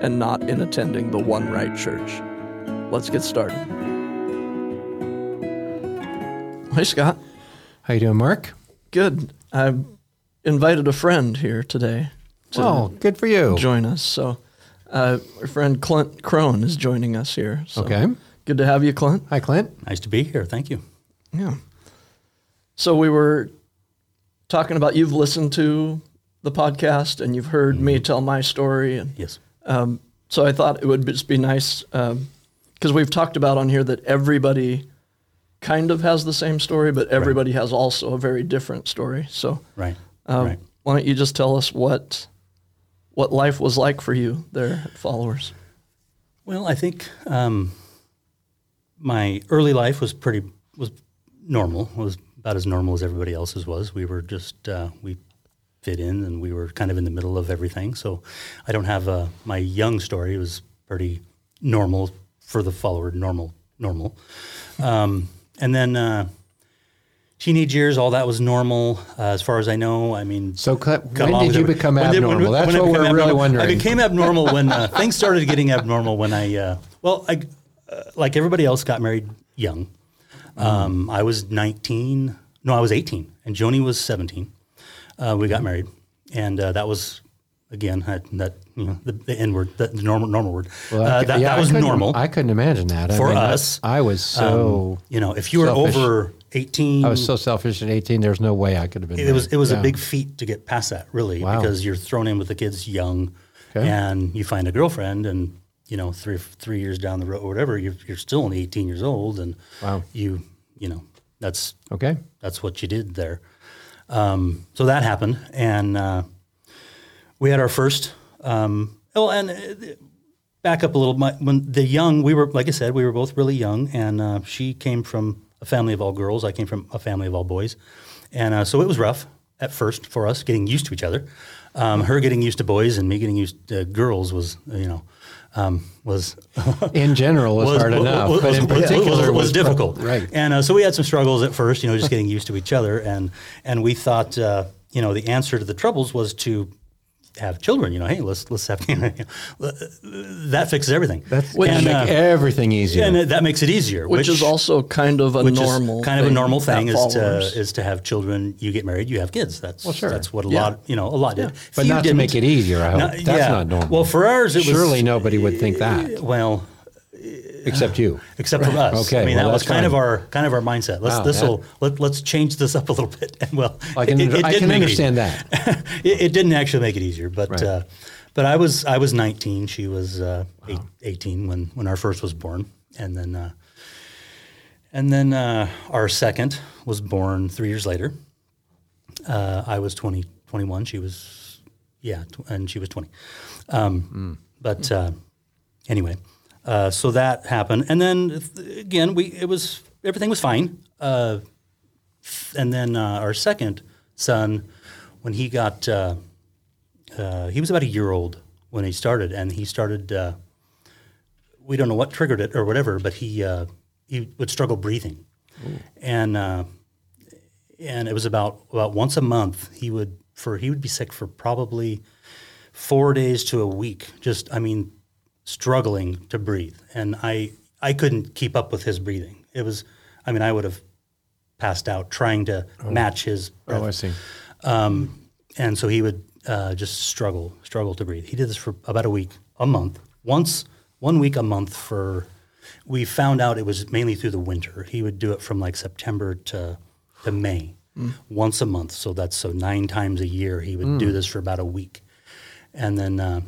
and not in attending the one right church. Let's get started. Hi, Scott. How you doing, Mark? Good. I've invited a friend here today to Oh, good for you. join us. So, uh, our friend Clint Crone is joining us here. So Okay. Good to have you, Clint. Hi, Clint. Nice to be here. Thank you. Yeah. So we were talking about you've listened to the podcast and you've heard me tell my story, and Yes. Um, so I thought it would just be nice because we've talked about on here that everybody kind of has the same story, but everybody has also a very different story. So Right. um, right. why don't you just tell us what what life was like for you there at Followers? Well, I think um, my early life was pretty was normal. Was about as normal as everybody else's was. We were just uh, we fit in, and we were kind of in the middle of everything. So I don't have a, my young story was pretty normal for the follower. Normal, normal. Um, and then uh, teenage years, all that was normal uh, as far as I know. I mean, So, when did you become when did- when- abnormal? That's when I what we're really abnormal. wondering. I became abnormal when uh, things started getting abnormal when I, uh, well, I, uh, like everybody else, got married young. Um, I was 19. No, I was 18, and Joni was 17. Uh, we got married, and uh, that was again that, that you know the, the N word, the, the normal normal word. Well, uh, I- that, yeah, that was normal I couldn't imagine that. I for mean, us. I, was so you know, if you were selfish. over 18, I was so selfish at 18. There's no way I could have been. it was it was Yeah. a big feat to get past that really Wow. because you're thrown in with the kids young Okay. and you find a girlfriend and you know three three years down the road or whatever you're, you're still only 18 years old and Wow. you you know that's Okay. that's what you did there um, so that happened and uh, we had our first um, oh and uh, back up a little my, when the young we were like i said we were both really young and uh, she came from a family of all girls i came from a family of all boys and uh, so it was rough at first for us getting used to each other. Um, her getting used to boys and me getting used to girls was you know um, was In general, was, hard enough, was, but in particular, was, was difficult. Right. And uh, so we had some struggles at first, you know, just getting used to each other, and and we thought, uh, you know, the answer to the troubles was to have children. You know, hey, let's let's have you know, that fixes everything. That's and, and make uh, everything easier. and that makes it easier, Which, is also kind of a which normal is kind of a normal thing at is to is to have children. You get married, you have kids. That's Well, sure. that's what a Yeah. lot you know a lot did. but Few not to make it easier. I hope No, that's yeah. not normal. Well, for ours, it was surely nobody would think that well except you. except for us. Okay, I mean well, that was kind of our kind of our mindset. Let's Wow, this will that- let, let's change this up a little bit. And well, I can, it, it I can understand that. it, it didn't actually make it easier, but Right. uh, but I was I was 19. She was uh, eight, 18 when when our first was born, and then uh, and then uh, our second was born three years later. Uh, I was 20, 21. She was yeah, tw- and she was 20. Um, But uh, anyway, uh, so that happened, and then again, we it was everything was fine. Uh, and then uh, our second son, when he got, uh, uh, he was about a year old when he started, and he started. Uh, we don't know what triggered it or whatever, but he uh, he would struggle breathing, and uh, and it was about about once a month he would for he would be sick for probably four days to a week. Just I mean, struggling to breathe, and I I couldn't keep up with his breathing. It was, I mean, I would have passed out trying to match his breath. Oh, I see. Um, and so he would uh, just struggle, struggle to breathe. He did this for about a week, a month, once, one week a month for. We found out it was mainly through the winter. He would do it from like September to to May, once a month. So that's so nine times a year. He would do this for about a week, and then uh,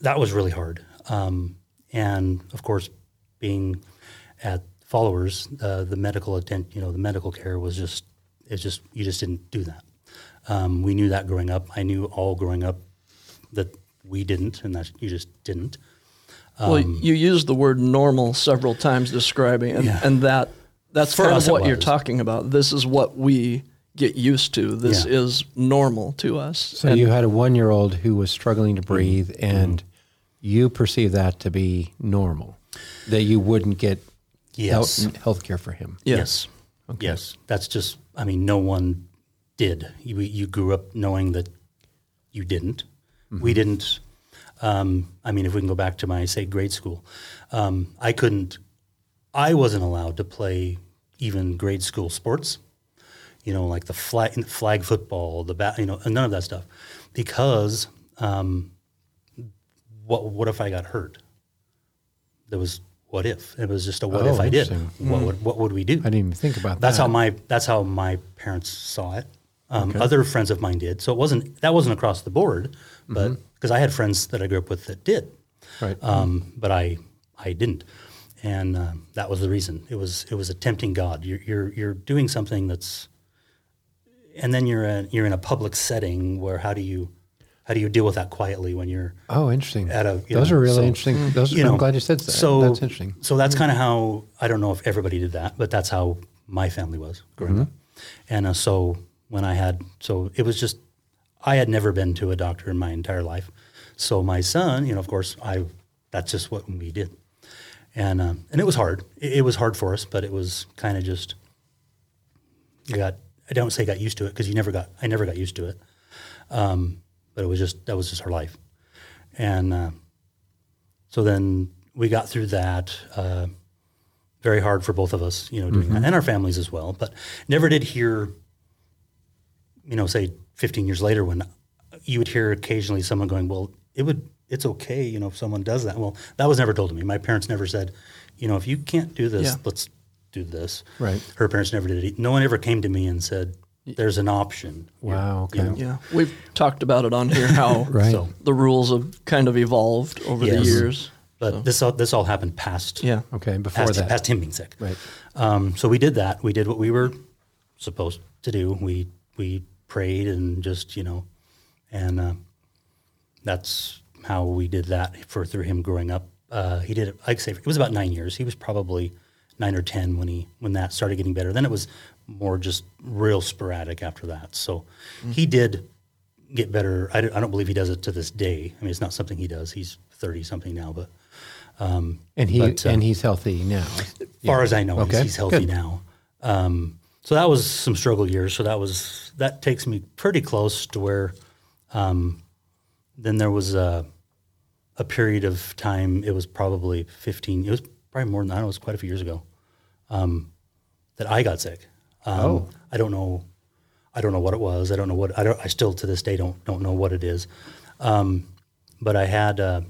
that was really hard. Um, and of course, being at followers, uh, the medical attent, you know, the medical care was just it's just you just didn't do that. Um, we knew that growing up. I knew all growing up that we didn't, and that you just didn't. well, you used the word normal several times describing, and, Yeah. and that that's For kind us of what you're talking about. This is what we get used to. This Yeah. is normal to us. So And- you had a one year old who was struggling Mm-hmm. to breathe, and you perceive that to be normal, that you wouldn't get Yes. health care for him. Yes. Yes. That's just, I mean, no one did. You, you grew up knowing that you didn't. We didn't. Um, I mean, if we can go back to my, say, grade school, um, I couldn't, I wasn't allowed to play even grade school sports, you know, like the flag, flag football, the bat, you know, none of that stuff. Because um, what, what if I got hurt? There was, what if? It was just a what Oh, if I did. What, would, what would we do? I didn't even think about That's that. how my that's how my parents saw it. Um, Other friends of mine did, so it wasn't that wasn't across the board, but because I had friends that I grew up with that did, right. um, but I I didn't, and uh, that was the reason. It was it was a tempting God. You're you're you're doing something that's, and then you're a, you're in a public setting where how do you how do you deal with that quietly when you're oh, interesting. at a you Those know, are really so- interesting. Those, you I'm glad you said that. So That's interesting. So that's kind of how I don't know if everybody did that, but that's how my family was growing Mm-hmm. up. And uh, so when I had, so it was just, I had never been to a doctor in my entire life. So my son, you know, of course, I that's just what we did, and um, and it was hard. It, it was hard for us, but it was kind of just. I got. I don't say got used to it because you never got. I never got used to it. Um, but it was just that was just her life, and uh, so then we got through that. Uh, very hard for both of us, you know, doing that, and our families as well. But never did hear, you know, say 15 years later when you would hear occasionally someone going, "Well, it would, it's okay, you know, if someone does that." Well, that was never told to me. My parents never said, you know, if you can't do this, Yeah. let's do this. Right. Her parents never did it. No one ever came to me and said, "There's an option." Wow. Okay. know. yeah, we've talked about it on here how Right. So- the rules have kind of evolved over the years. But this all this all happened past Yeah. Okay. Before past, that. past him being sick. Right. Um, so we did that. We did what we were supposed to do. We we prayed and just you know, and uh, that's how we did that for through him growing up. Uh, he did it. Like I say, it was about nine years. He was probably nine or ten when he when that started getting better. Then it was more just real sporadic after that. So he did get better. I don't, I don't believe he does it to this day. I mean, it's not something he does. He's thirty something now, but And he But, uh, and he's healthy now. As far as I know, Okay, he's, he's healthy good. now. Um, so that was some struggle years. So that was that takes me pretty close to where. Um, then there was a, a period of time. It was probably fifteen. It was probably more than that. It was quite a few years ago. Um, that I got sick. Um, Oh. I don't know. I don't know what it was. I don't know what. I don't. I still to this day don't don't know what it is. Um, but I had. Uh,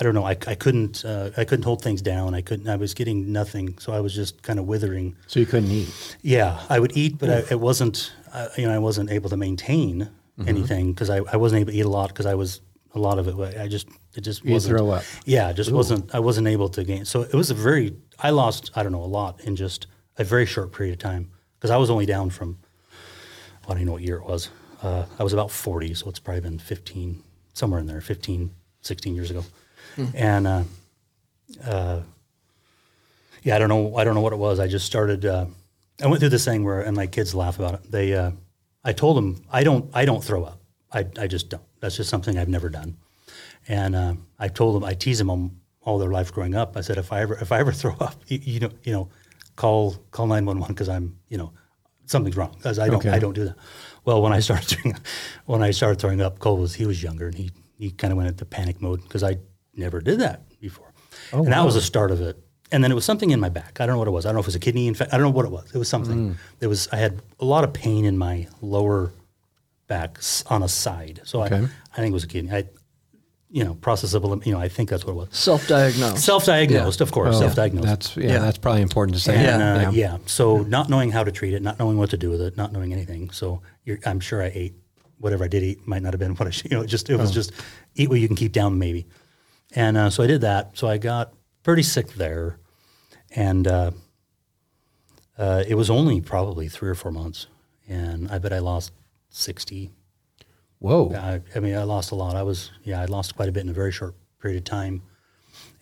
I don't know. I, I couldn't. Uh, I couldn't hold things down. I couldn't. I was getting nothing. So I was just kind of withering. So you couldn't eat. Yeah, I would eat, but I, it wasn't. Uh, you know, I wasn't able to maintain Mm-hmm. anything because I, I wasn't able to eat a lot because I was a lot of it. I just it just You wasn't. throw up. Yeah, it just wasn't. I wasn't able to gain. So it was a very. I lost. I don't know a lot in just a very short period of time because I was only down from. I don't even know what year it was. Uh, I was about 40, so it's probably been 15, somewhere in there, 15, 16 years ago. And uh, uh, yeah, I don't know. I don't know what it was. I just started. Uh, I went through this thing where, and my kids laugh about it. They, uh, I told them, I don't, I don't throw up. I, I just don't. That's just something I've never done. And uh, I told them, I tease them all, all their life growing up. I said, if I ever, if I ever throw up, you, you know, you know, call call nine one one because I'm, you know, something's wrong because I don't, Okay. I don't do that. Well, when I started throwing, when I started throwing up, Cole was he was younger and he he kind of went into panic mode because I never did that before, oh, and that was the start of it. And then it was something in my back. I don't know what it was. I don't know if it was a kidney infection. I don't know what it was. It was something. Mm. It was. I had a lot of pain in my lower back on a side. So Okay. I, I think it was a kidney. I, you know, process of elim- you know, I think that's what it was. Self-diagnosed. Self-diagnosed, of course. Oh, self-diagnosed. That's yeah, Yeah. That's probably important to say. And, uh, yeah. So not knowing how to treat it, not knowing what to do with it, not knowing anything. So you're, I'm sure I ate whatever I did eat might not have been what I should. You know, it just it was just eat what you can keep down, maybe. And uh, so I did that. So I got pretty sick there, and uh, uh, it was only probably three or four months, and I bet I lost sixty. Whoa. I, I mean, I lost a lot. I was yeah, I lost quite a bit in a very short period of time.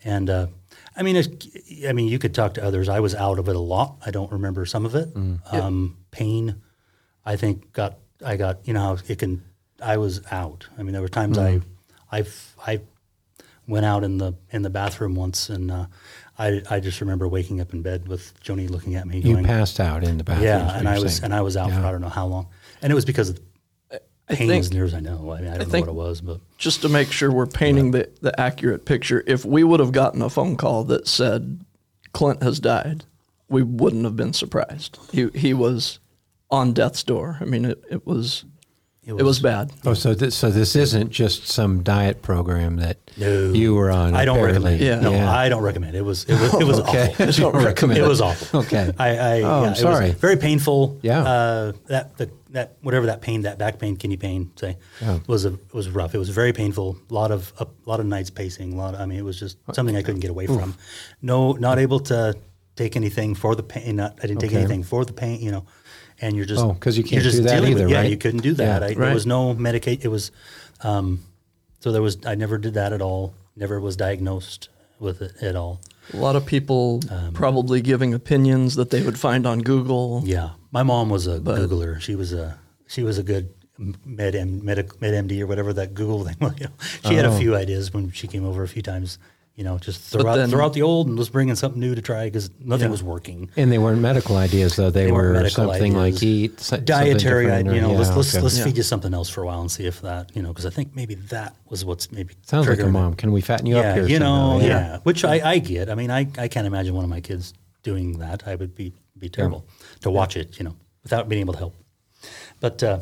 And uh, I mean, it, I mean, you could talk to others. I was out of it a lot. I don't remember some of it. Um, pain, I think got I got you know it can. I was out. I mean, there were times I, I, I went out in the in the bathroom once, and uh, I I just remember waking up in bed with Joni looking at me. You going, passed out in the bathroom. yeah, and you're I was saying. and I was out for I don't know how long, and it was because of pain think- as near as I know. I mean, I don't know think- what it was, but just to make sure we're painting the, the accurate picture, if we would have gotten a phone call that said Clint has died, we wouldn't have been surprised. He he was on death's door. I mean, it, it was it was, bad. Oh, so this, so this isn't just some diet program that No. you were on. I don't apparently. recommend. it. No, Yeah. I don't recommend it. It was it was it was Okay. awful. I don't recommend It it. was awful. Okay. I, I Oh, yeah, I'm sorry. It was very painful. Yeah. Uh, that the that whatever that pain, that back pain, kidney pain, say, Yeah. was a was rough. It was very painful. A lot of a lot of nights pacing. A lot. Of, I mean, it was just something I couldn't get away from. No, not able to take anything for the pain. Not I didn't take Okay. anything for the pain. You know. And you're just Oh, 'cause you you're can't just do that dealing with- either, Yeah, right? you couldn't do that. Yeah. I, There was no medicate. It was, um, so there was. I never did that at all. Never was diagnosed with it at all. A lot of people probably giving opinions that they would find on Google. Yeah, my mom was a Googler. She was a she was a good med M, med, med MD or whatever that Google thing. was, You know, she had Oh. a few ideas when she came over a few times. You know, just throw out, then- throw out the old and was bringing something new to try because nothing Yeah. was working. And they weren't medical ideas, though. They, They were something ideas. like eat, so- Dietary, I- you or- know, let's let's, okay. let's Yeah. feed you something else for a while and see if that, you know, because I think maybe that was what's maybe Sounds like it. mom. Can we fatten you yeah, up here? you know, yeah. Which I, I get. I mean, I, I can't imagine one of my kids doing that. I would be be terrible to watch it, you know, without being able to help. But uh,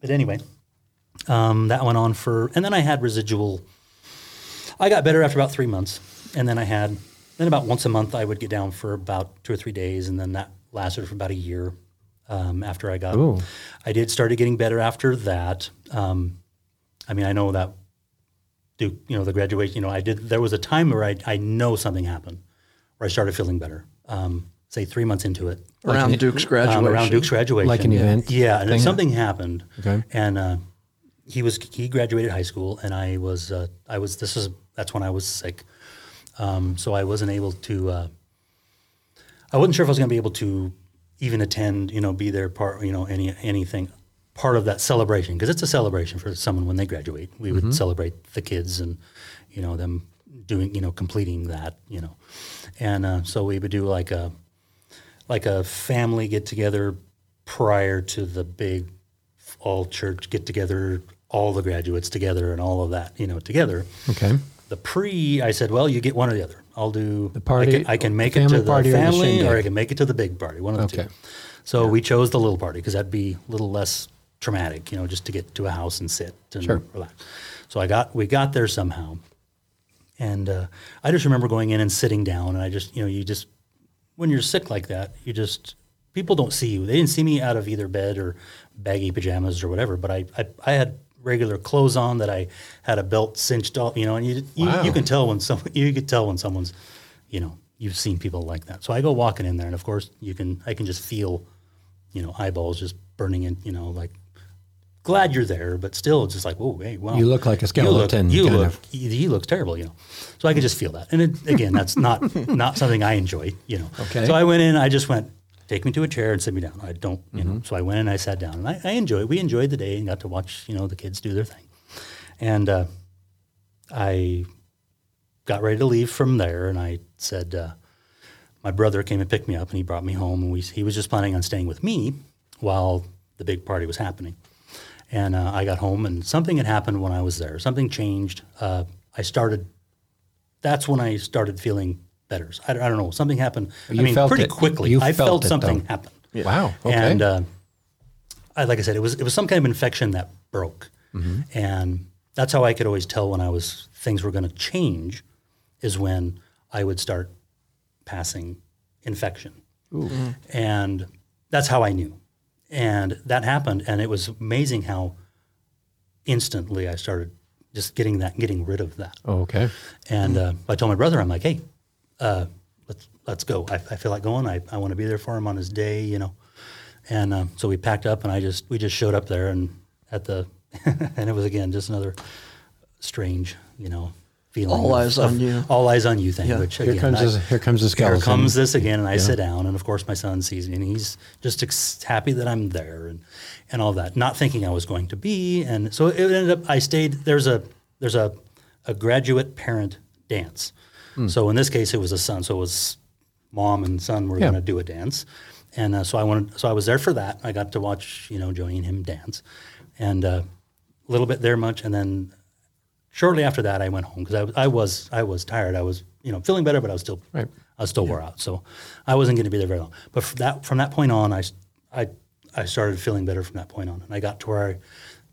but anyway, um, that went on for, and then I had residual. I got better after about three months, and then I had then about once a month I would get down for about two or three days, and then that lasted for about a year. Um, after I got, Ooh. I did started getting better after that. Um, I mean, I know that Duke, you know, the graduation, you know, I did, there was a time where I, I know something happened where I started feeling better. Um, say three months into it. Around Duke's Um, graduation. around Duke's graduation. Like an event Yeah. And thing? something happened. Okay. And, uh, he was, he graduated high school and I was, uh, I was, this is, that's when I was sick. Um, so I wasn't able to, uh, I wasn't sure if I was going to be able to even attend, you know, be there part, you know, any anything part of that celebration because it's a celebration for someone when they graduate. We would celebrate the kids and, you know, them doing, you know, completing that, you know, and uh, so we would do like a like a family get together prior to the big all church get together, all the graduates together, and all of that, you know, together. Okay. The pre, I said, well, you get one or the other. I'll do the party- I can, I can make it to family the party or the family, or. I can make it to the big party. One of the Okay. two. So we chose the little party because that'd be a little less traumatic, you know, just to get to a house and sit and Sure. relax. So I got we got there somehow, and uh, I just remember going in and sitting down, and I just you know you just when you're sick like that, you just people don't see you. They didn't see me out of either bed or baggy pajamas or whatever, but I I, I had regular clothes on that I had a belt cinched off, you know, and you you, Wow. you can tell when some you could tell when someone's, you know, you've seen people like that. So I go walking in there, and of course you can I can just feel, you know, eyeballs just burning in, you know, like glad you're there, but still it's just like, oh, hey, wow. You look like a skeleton, You look, you look of. looks terrible, you know. So I could just feel that. And it, again, that's not not something I enjoy, you know. Okay. So I went in, I just went, take me to a chair and sit me down. I don't, you Mm-hmm. know. So I went and I sat down, and I, I enjoyed. We enjoyed the day and got to watch, you know, the kids do their thing. And uh, I got ready to leave from there, and I said, uh, my brother came and picked me up, and he brought me home, and we, he was just planning on staying with me while the big party was happening. And uh, I got home, and something had happened when I was there. Something changed. Uh, I started. That's when I started feeling better. I, don't- I don't know. Something happened. You I mean, felt pretty it. quickly. You I felt felt something though. happen. Wow. Okay. And uh, I, like I said, it was it was some kind of infection that broke, Mm-hmm. and that's how I could always tell when I was things were going to change, is when I would start passing infection, and that's how I knew, and that happened, and it was amazing how instantly I started just getting that, getting rid of that. Oh, okay. And uh, I told my brother, I'm like, hey, uh, let's let's go. I, I feel like going. I, I want to be there for him on his day, you know. And uh, so we packed up, and I just we just showed up there, and at the and it was again just another strange, you know, feeling. All of- eyes on of you. All eyes on you thing. Yeah. Which Here again, comes I- this, here comes the here comes this again, and I sit down, and of course my son sees me, and he's just ex- happy that I'm there, and and all that, not thinking I was going to be, and so it ended up. I stayed. There's a there's a a graduate parent dance. So in this case, it was a son. So it was mom and son were Yeah. going to do a dance, and uh, so I wanted. So I was there for that. I got to watch you know Joni and him dance, and uh, a little bit there much, and then shortly after that, I went home because I, was- I was I was tired. I was you know feeling better, but I was still Right. I was still wore out. So I wasn't going to be there very long. But from that from that point on, I I started feeling better from that point on, and I got to where I,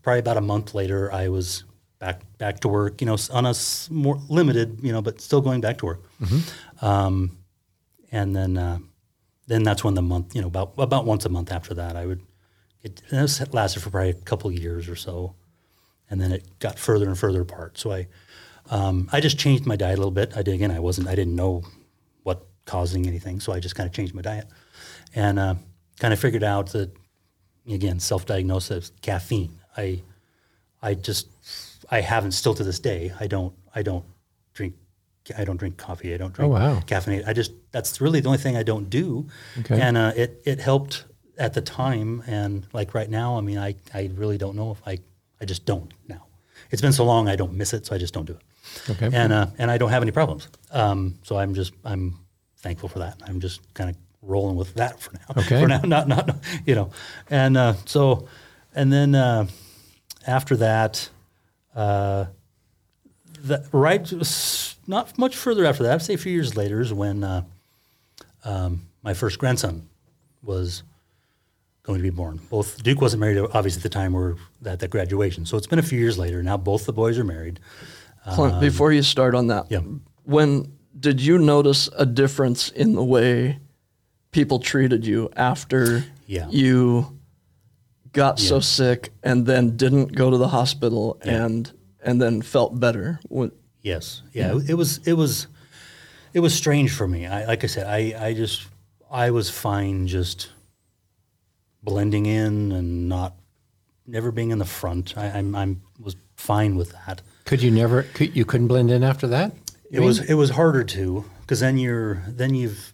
probably about a month later, I was back back to work. You know, on a more limited, you know, but still going back to work. Um, and then uh, then that's when the month, you know, about about once a month after that, I would. It, and this lasted for probably a couple years or so, and then it got further and further apart. So I, um, I just changed my diet a little bit. I did again. I wasn't. I didn't know what causing anything, so I just kind of changed my diet, and uh, kind of figured out that again, self-diagnosed as caffeine. I, I just, I haven't still to this day. I don't. I don't drink. I don't drink coffee. I don't drink Oh, wow. caffeinated. I just that's really the only thing I don't do. Okay. And uh, it it helped at the time, and like right now, I mean, I I really don't know if I I just don't now. It's been so long, I don't miss it, so I just don't do it. Okay. And uh, and I don't have any problems. Um, so I'm just I'm thankful for that. I'm just kind of rolling with that for now. Okay. For now, not not you know, and uh, so and then uh, after that. Uh, that right not much further after that i'd say a few years later is when uh, um, my first grandson was going to be born both duke wasn't married obviously at the time we're at that graduation so it's been a few years later now both the boys are married Clint, um, before you start on that, yeah. when did you notice a difference in the way people treated you after Yeah. you got so sick and then didn't go to the hospital and and then felt better? When, Yes. Yeah. It, it was. It was. It was strange for me. I, like I said, I, I just I was fine just blending in and not never being in the front. I, I'm I'm was fine with that. Could you never? Could, you couldn't blend in after that? It was it was harder to because then you're then you've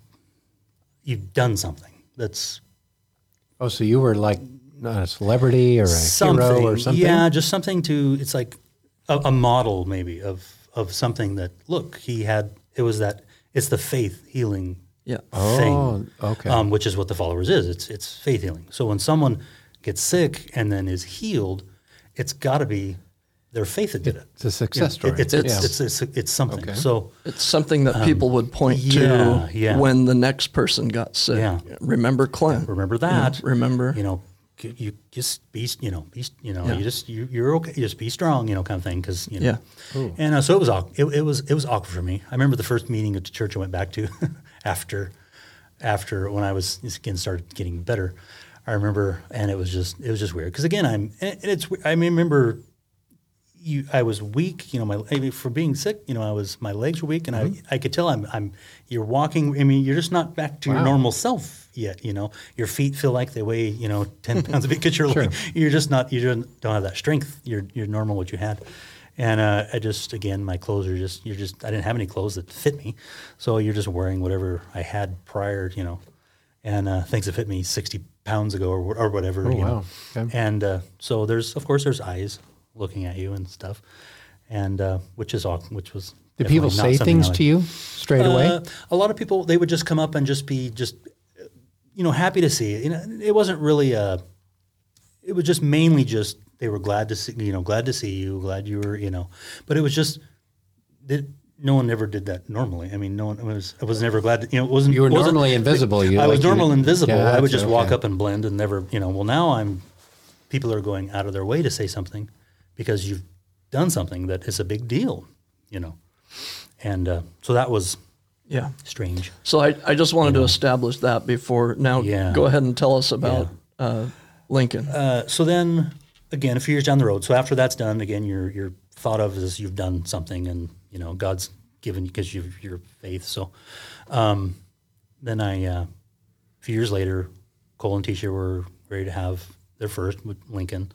you've done something that's Oh, so you were like not a celebrity or a something, hero or something? Yeah, just something to. It's like a, a model maybe of of something that look he had. It was that it's the faith healing yeah. Oh, thing, okay. um, which is what the followers is. It's it's faith healing. So when someone gets sick and then is healed, it's got to be their faith that did it. It's a success story. It- it's, it's, Yeah. it's, it's, it's something. Okay. So It's something that people would point Um, yeah, to yeah. when the next person got sick. Yeah. Remember Clint? remember that. remember. you know, you just be, you know, be, you know, Yeah. you just you, you're okay. You just be strong, you know, kind of thing. Because you know, Yeah. and uh, so it was awkward. It, it was it was awkward for me. I remember the first meeting at the church I went back to after after when I was again started getting better. I remember, and it was just it was just weird because again I'm and it's I remember you I was weak, you know, my I mean, for being sick, you know, I was my legs were weak and I mm-hmm. I could tell I'm I'm you're walking I mean, you're just not back to your normal self yet, you know. Your feet feel like they weigh, you know, 10 pounds because you're like, you're just not you don't, don't have that strength. You're you're normal what you had. And uh, I just again my clothes are just you're just I didn't have any clothes that fit me. So you're just wearing whatever I had prior, you know. And uh, things that fit me 60 pounds ago or, or whatever. you know. wow. Okay. And uh, so there's, of course, there's eyes looking at you and stuff, and uh, which is awkward, which was. Did people say things to you straight away? Uh, a lot of people they would just come up and just be just, you know, happy to see it. You know, it wasn't really a. It was just mainly just they were glad to see you know glad to see you glad you were you know, but it was just, that no one ever did that normally. I mean, no one was. I was never glad. To, you know, it wasn't. You were wasn't- normally invisible. You- I was like you- normal invisible. Yeah, I would that's just walk up and blend and never, you know. Well, now I'm. People are going out of their way to say something because you've done something that is a big deal, you know. And uh, so that was yeah. strange. So I, I just wanted to establish that before. Now, Yeah. go ahead and tell us about uh, Lincoln. Uh, so then, again, a few years down the road. So after that's done, again, you're you're thought of as you've done something, and you know God's given you because you've your faith. So um, then I, uh, a few years later, Cole and Tisha were ready to have their first with Lincoln,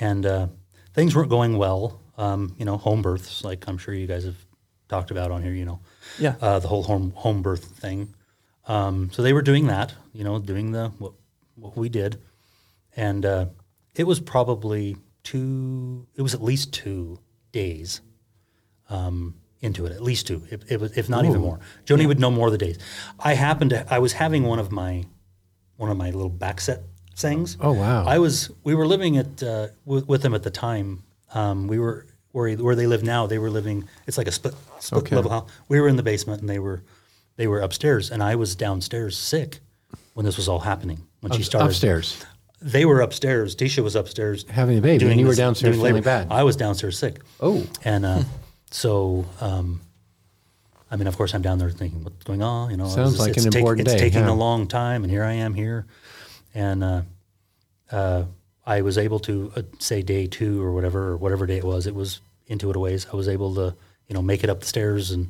and uh, things weren't going well. Um, you know, home births, like I'm sure you guys have talked about on here. You know, Yeah. uh, the whole home home birth thing. Um, so they were doing that, you know, doing the what what we did, and uh, it was probably two. It was at least two days um, into it, at least two. It, it if not even more. Joni would know more of the days. I happened to. I was having one of my one of my little back set things. Oh, wow. I was. We were living at uh, with, with them at the time. Um, we were where where they live now. They were living. It's like a split split Okay. level house. We were in the basement, and they were they were upstairs, and I was downstairs sick when this was all happening. When she started Upstairs. They were upstairs. Tisha was upstairs Having a baby, and you were downstairs feeling bad. I was downstairs sick. Oh. and uh, so um, I mean, of course, I'm down there thinking, what's going on? You know, Sounds it's, like it's an take- important it's day, taking yeah. a long time, and here I am here, and uh, uh, I was able to uh, say day two or whatever, or whatever day it was. It was into it a ways. I was able to, you know, make it up the stairs, and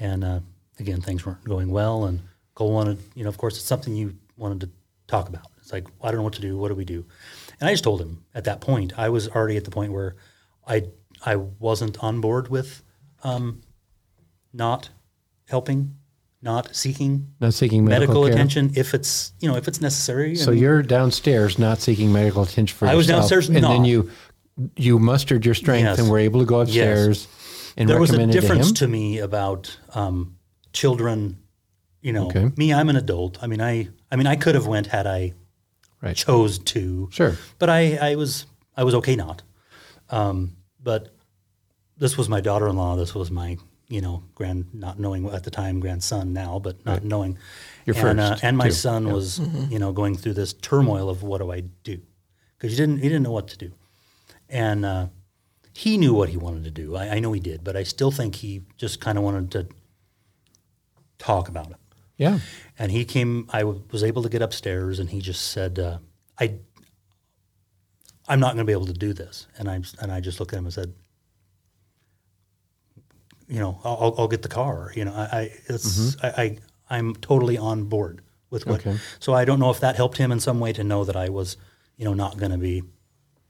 and uh, again, things weren't going well, and Cole wanted, you know, of course, it's something you wanted to talk about. Like I don't know what to do. What do we do? And I just told him at that point. I was already at the point where I I wasn't on board with um, not helping, not seeking Not seeking medical, medical, attention if it's you know if it's necessary. So I mean, you're downstairs not seeking medical attention for I was yourself. downstairs and then you you mustered your strength Yes. and were able to go upstairs and there was a it to difference to, me about um, children. You know, Okay. me, I'm an adult. I mean, I I mean, I could have went had I right. chose to. Sure. But I, I was I was okay not. Um, but this was my daughter-in-law. This was my you know grand not knowing at the time grandson now, but not knowing. Your and, uh, first, and my too. son was you know going through this turmoil of what do I do because he didn't he didn't know what to do, and uh, he knew what he wanted to do. I, I know he did, but I still think he just kind of wanted to talk about it. Yeah. And he came. I w- was able to get upstairs, and he just said, uh, "I, I'm not going to be able to do this." And I and I just looked at him and said, "You know, I'll, I'll- I'll get the car. You know, I, I it's I, I I'm totally on board with what. Okay. So I don't know if that helped him in some way to know that I was, you know, not going to be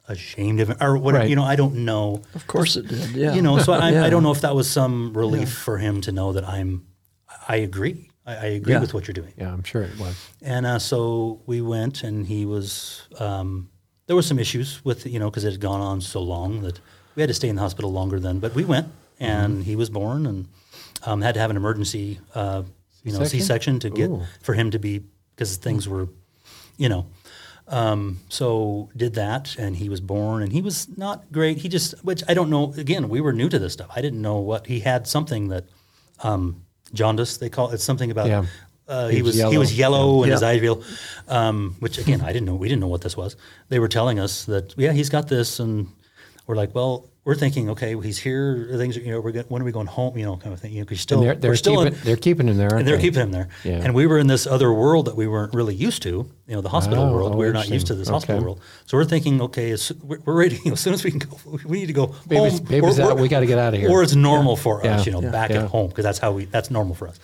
ashamed of it or whatever. Right. You know, I don't know. Of course it did. Yeah. You know, so I, Yeah. I don't know if that was some relief for him to know that I'm. I agree. I, I agree Yeah. with what you're doing. Yeah, I'm sure it was. And uh, so we went, and he was. Um, there were some issues with you know because it had gone on so long that we had to stay in the hospital longer than. But we went, and Mm-hmm. he was born, and um, had to have an emergency, uh, you know, C-section? To get Ooh. for him to be because things were, you know. Um, so did that, and he was born, and he was not great. He just, which I don't know. Again, we were new to this stuff. I didn't know what he had. Something that um, jaundice they call it. It's something about. Yeah. Uh, He he was was he was yellow. yellow and Yeah. his eyes real, um, which again I didn't know. We didn't know what this was. They were telling us that yeah he's got this, and we're like, well, we're thinking okay, well, he's here. Things you know, we're go- when are we going home? You know, kind of thing. You know, 'cause still And they're, they're we're still keeping, in, they're keeping him there, and they're they? keeping him there. Yeah. And we were in this other world that we weren't really used to. You know, the hospital Wow, world. oh, we are not used to this hospital world. So we're thinking, okay, as, we're we're ready. You know, as soon as we can go, we need to go Baby's- home. baby's Or- out, we gotta get out of here. Or it's normal for Yeah. us, you know, Yeah. back Yeah. at home because that's how we. That's normal for us.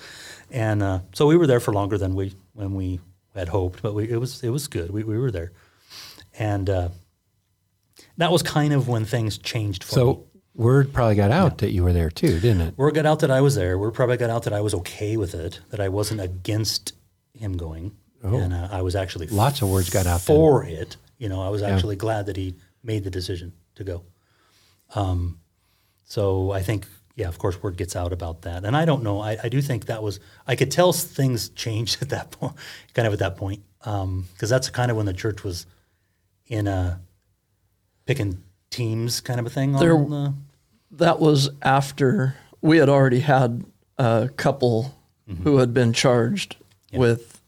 And uh, so we were there for longer than we when we had hoped, but we, it was it was good. We, we were there, and uh, that was kind of when things changed for me. So word probably got out that you were there too, didn't it? Word got out that I was there. Word probably got out that I was okay with it, that I wasn't against him going, and uh, I was actually Oh. Lots of words got out then. for it. You know, I was actually glad that he made the decision to go. Um, so I think, yeah, of course, word gets out about that, and I don't know. I, I do think that was I could tell things changed at that point, kind of at that point, because that's kind of when the church was in a picking teams kind of a thing. There- on, uh, that was after we had already had a couple Mm-hmm. who had been charged with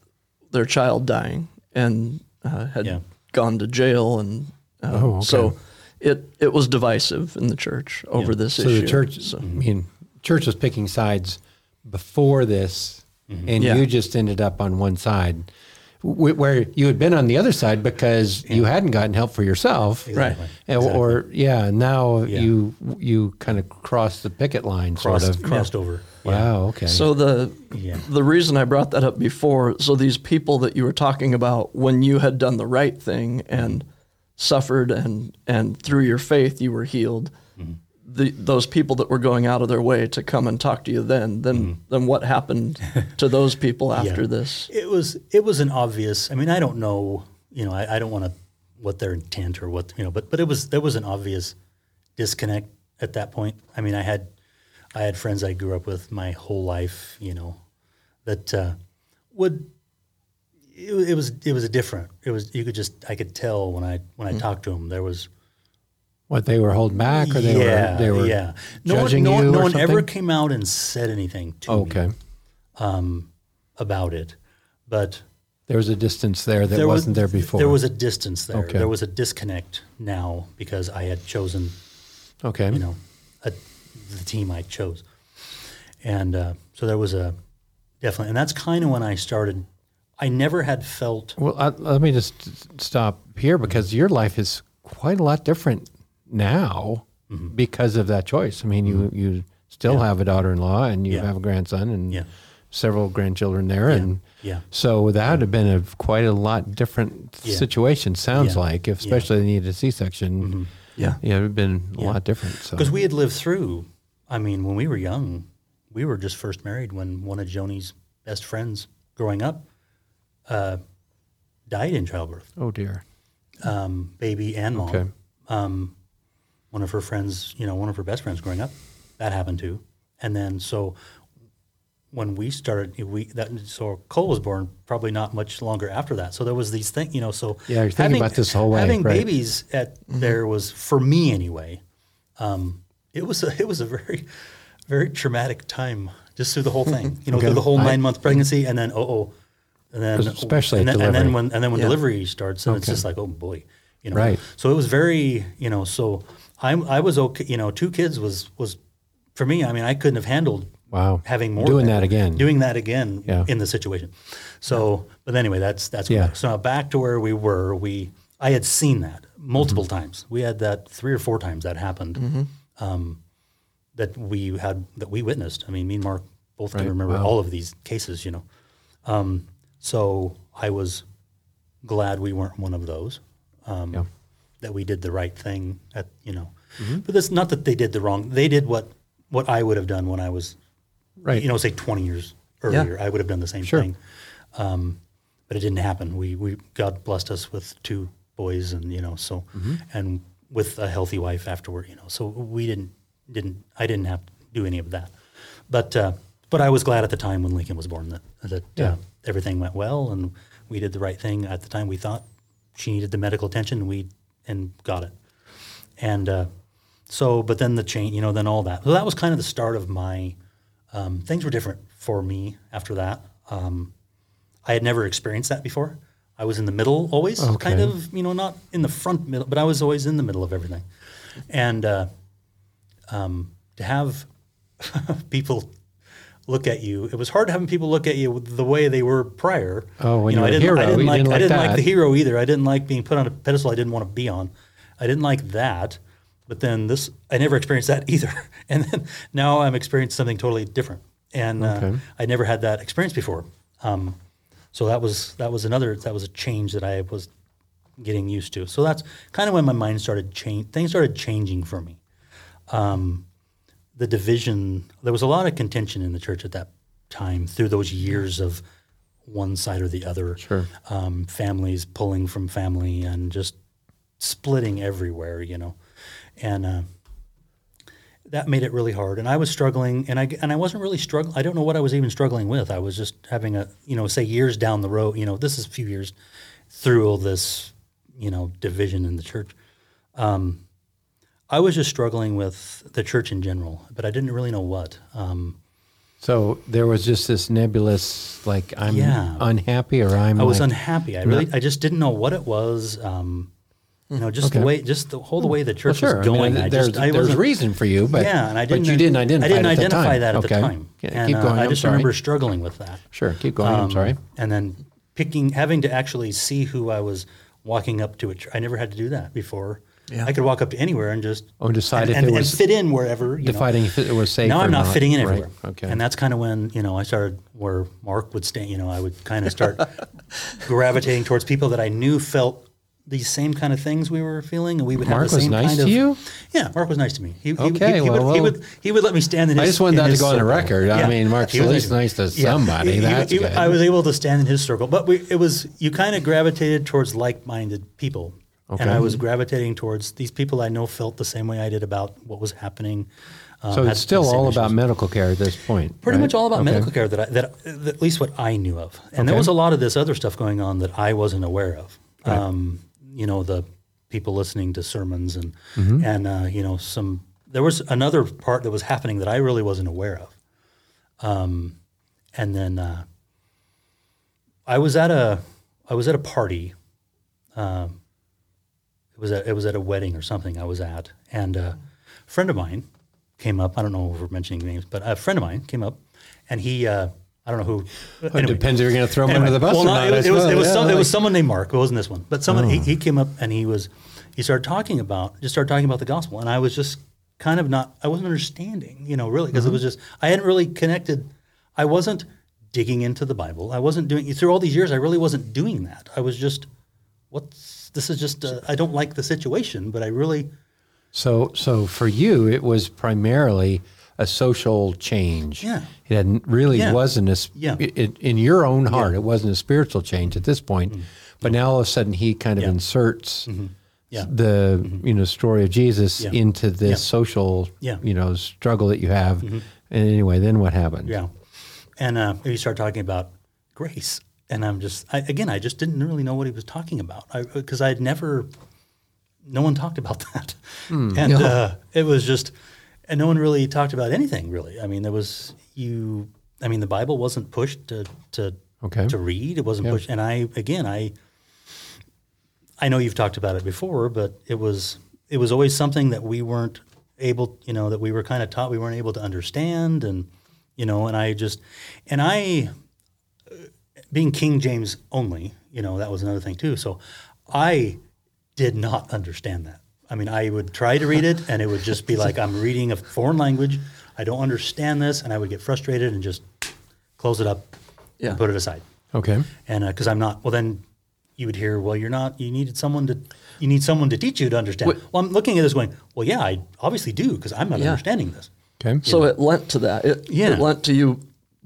their child dying and uh, had Yeah. gone to jail, and uh, Oh, okay. so it it was divisive in the church over this issue. So issue. the church, So- I mean, church was picking sides before this, Mm-hmm. and Yeah. you just ended up on one side, wh- where you had been on the other side because you hadn't gotten help for yourself, Exactly. And- eh, Or yeah, now Yeah. you you kind of crossed the picket line, crossed, sort of. crossed over. Wow. Okay. So the Yeah. the reason I brought that up before, so these people that you were talking about when you had done the right thing and suffered and and through your faith you were healed, mm-hmm. The those people that were going out of their way to come and talk to you then, then then what happened to those people after. Yeah. this? It was it was an obvious. I mean, I don't know. You know, I, I don't want to what their intent or what you know, but but it was there was an obvious disconnect at that point. I mean, I had I had friends I grew up with my whole life. You know, that uh, would. It, it was it was a different. It was you could just I could tell when I when I talked to them there was What they were holding back, or they yeah were they were yeah no judging one no, you one- no one ever came out and said anything to me okay. about it, but There was a distance there that there was- wasn't there before. There was a distance there. Okay. There was a disconnect now because I had chosen, okay. you know, a, the team I chose, and uh, so there was a definitely, and that's kind of when I started. I never had felt Well, uh, let me just stop here because your life is quite a lot different now Mm-hmm. because of that choice. I mean, you you still have a daughter-in-law and you Yeah. have a grandson and Yeah. several grandchildren there, and yeah. so that would have been a quite a lot different Yeah. situation. Sounds Yeah. like, if especially they needed a C-section. Yeah. yeah, it would have been a lot different. So because we had lived through. I mean, when we were young, we were just first married when one of Joni's best friends growing up uh, died in childbirth, oh dear. um, baby and mom. Okay. um, one of her friends, you know, one of her best friends growing up, that happened too. And then so when we started, we that so Cole was born probably not much longer after that. So there was these things, you know. So Yeah, you're thinking about this whole way, Having right. babies at there was for me anyway. Um, it was a it was a very very traumatic time just through the whole thing. You know, Okay. through the whole I- nine month pregnancy, and then oh oh, and then especially and then, and then when and then when Yeah. delivery starts, and it's just like oh boy, you know. Right. So it was very, you know, so I I was okay, you know, two kids was was for me. I mean, I couldn't have handled Wow. having more Doing that again. doing that again Yeah. in the situation. So, but anyway, that's that's Yeah. so now back to where we were. We I had seen that multiple Mm-hmm. times. We had that three or four times that happened. Um, that we had that we witnessed. I mean, me and Mark both Right. can remember Wow. all of these cases. You know, um, so I was glad we weren't one of those. Um, Yeah. That we did the right thing. At you know, Mm-hmm. but that's not that they did the wrong. They did what what I would have done when I was Right. you know, say 20 years earlier, I would have done the same Sure. thing. Um, but it didn't happen. We, we, God blessed us with two boys and, you know, so, Mm-hmm. and with a healthy wife afterward, you know, so we didn't, didn't, I didn't have to do any of that. But, uh, but I was glad at the time when Lincoln was born that, that Yeah. uh, everything went well and we did the right thing at the time we thought she needed the medical attention and we, and got it. And, uh, so, but then the change, you know, then all that. So that was kind of the start of my, um, things were different for me after that. Um, I had never experienced that before. I was in the middle always, kind of, you know, not in the front middle, but I was always in the middle of everything. And uh, um, to have people look at you, it was hard having people look at you the way they were prior. Oh, when you know, I didn't, I didn't like, didn't I didn't like the hero either. I didn't like being put on a pedestal I didn't want to be on. I didn't like that. But then this, I never experienced that either. And then now I'm experiencing something totally different. And uh, I never had that experience before. Um, so that was that was another that was a change that I was getting used to. So that's kind of when my mind started change. Things started changing for me. Um, the division. There was a lot of contention in the church at that time through those years of one side or the other. Sure. Um, families pulling from family and just splitting everywhere. You know, and. Uh, that made it really hard. And I was struggling, and I and I wasn't really struggling. I don't know what I was even struggling with. I was just having a, you know, say years down the road. You know, this is a few years through all this, you know, division in the church. Um, I was just struggling with the church in general, but I didn't really know what. Um, So there was just this nebulous, like I'm Yeah. unhappy or I'm. I was like, unhappy. I really, I just didn't know what it was. Um, you know, just Okay. the way, just the whole the way the Well, church sure. was going. I mean, I there's I there's reason for you, but yeah, and I didn't. But you didn't identify. I didn't it at the identify time. that at okay. the time. Yeah, and, keep uh, going. I I'm just sorry. remember struggling with that. Sure, keep going. I'm Um, sorry. And then picking, having to actually see who I was walking up to. A ch- I never had to do that before. Yeah. I could walk up to anywhere and just Oh, decide and, if and, it and was fit in wherever. You know. Deciding if it was safe. Now or I'm not, fitting in Right. Okay. And that's kind of when, you know, I started where Mark would stand, you know, I would kind of start gravitating towards people that I knew felt these same kind of things we were feeling, and we would Mark have the same. Mark was nice kind to you? Yeah, Mark was nice to me. He, he- Okay, he, he, well, would, he would he would let me stand in his. I just wanted that to his go on the circle. record. I mean, Mark's he at was least nice to Yeah. somebody. He- he- That's he- good. I was able to stand in his circle, but we, it was you kind of gravitated towards like-minded people, Okay. and I was gravitating towards these people I know felt the same way I did about what was happening. um, So it's still all issues. about medical care at this point. Pretty right? much all about Okay. medical care that, I, that, that at least what I knew of, and there was a lot of this other stuff going on that I wasn't aware of. Um, you know, the people listening to sermons and Mm-hmm. and uh, you know some. There was another part that was happening that I really wasn't aware of. Um, and then uh, I was at a I was at a party. Um, was at, it was at a wedding or something I was at, and a friend of mine came up. I don't know if we're mentioning names, but a friend of mine came up, and he uh, I don't know who. It anyway. depends if you're going to throw him Anyway, under the bus well, or not. it, was- it was it was, Yeah, some, it was someone named Mark. It wasn't this one, but someone Oh. he, he came up and he was he started talking about just started talking about the gospel, and I was just kind of not I wasn't understanding, you know, really because Mm-hmm. it was just I hadn't really connected. I wasn't digging into the Bible. I wasn't doing through all these years. I really wasn't doing that. I was just what's this is just uh, I don't like the situation, but I really So, so for you, it was primarily a social change. Yeah. It hadn't, really Yeah. wasn't a, Yeah. it, in your own heart, it wasn't a spiritual change at this point. But now all of a sudden, he kind of Mm-hmm. Yeah. inserts Yeah. the you know story of Jesus Yeah. into this Yeah. social Yeah. Mm-hmm. you know struggle that you have. And anyway, then what happened? Yeah. And uh, he started talking about grace. And I'm just, I, again, I just didn't really know what he was talking about because I, had never, no one talked about that. and uh, it was just, and no one really talked about anything really. I mean, there was, you, I mean, the Bible wasn't pushed to, to, Okay. to read. It wasn't pushed. And I, again, I, I know you've talked about it before, but it was, it was always something that we weren't able, you know, that we were kind of taught we weren't able to understand. And, you know, and I just, and I, uh, being King James only, you know, that was another thing too. So I did not understand that. I mean, I would try to read it and it would just be like I'm reading a foreign language. I don't understand this. And I would get frustrated and just close it up Yeah. and put it aside. Okay. And uh, because I'm not, well, then you would hear, well, you're not, you needed someone to, you need someone to teach you to understand. Wait. well, I'm looking at this going, well, yeah, I obviously do because I'm not Yeah. understanding this. Okay. So it lent to that. It, Yeah. it lent to you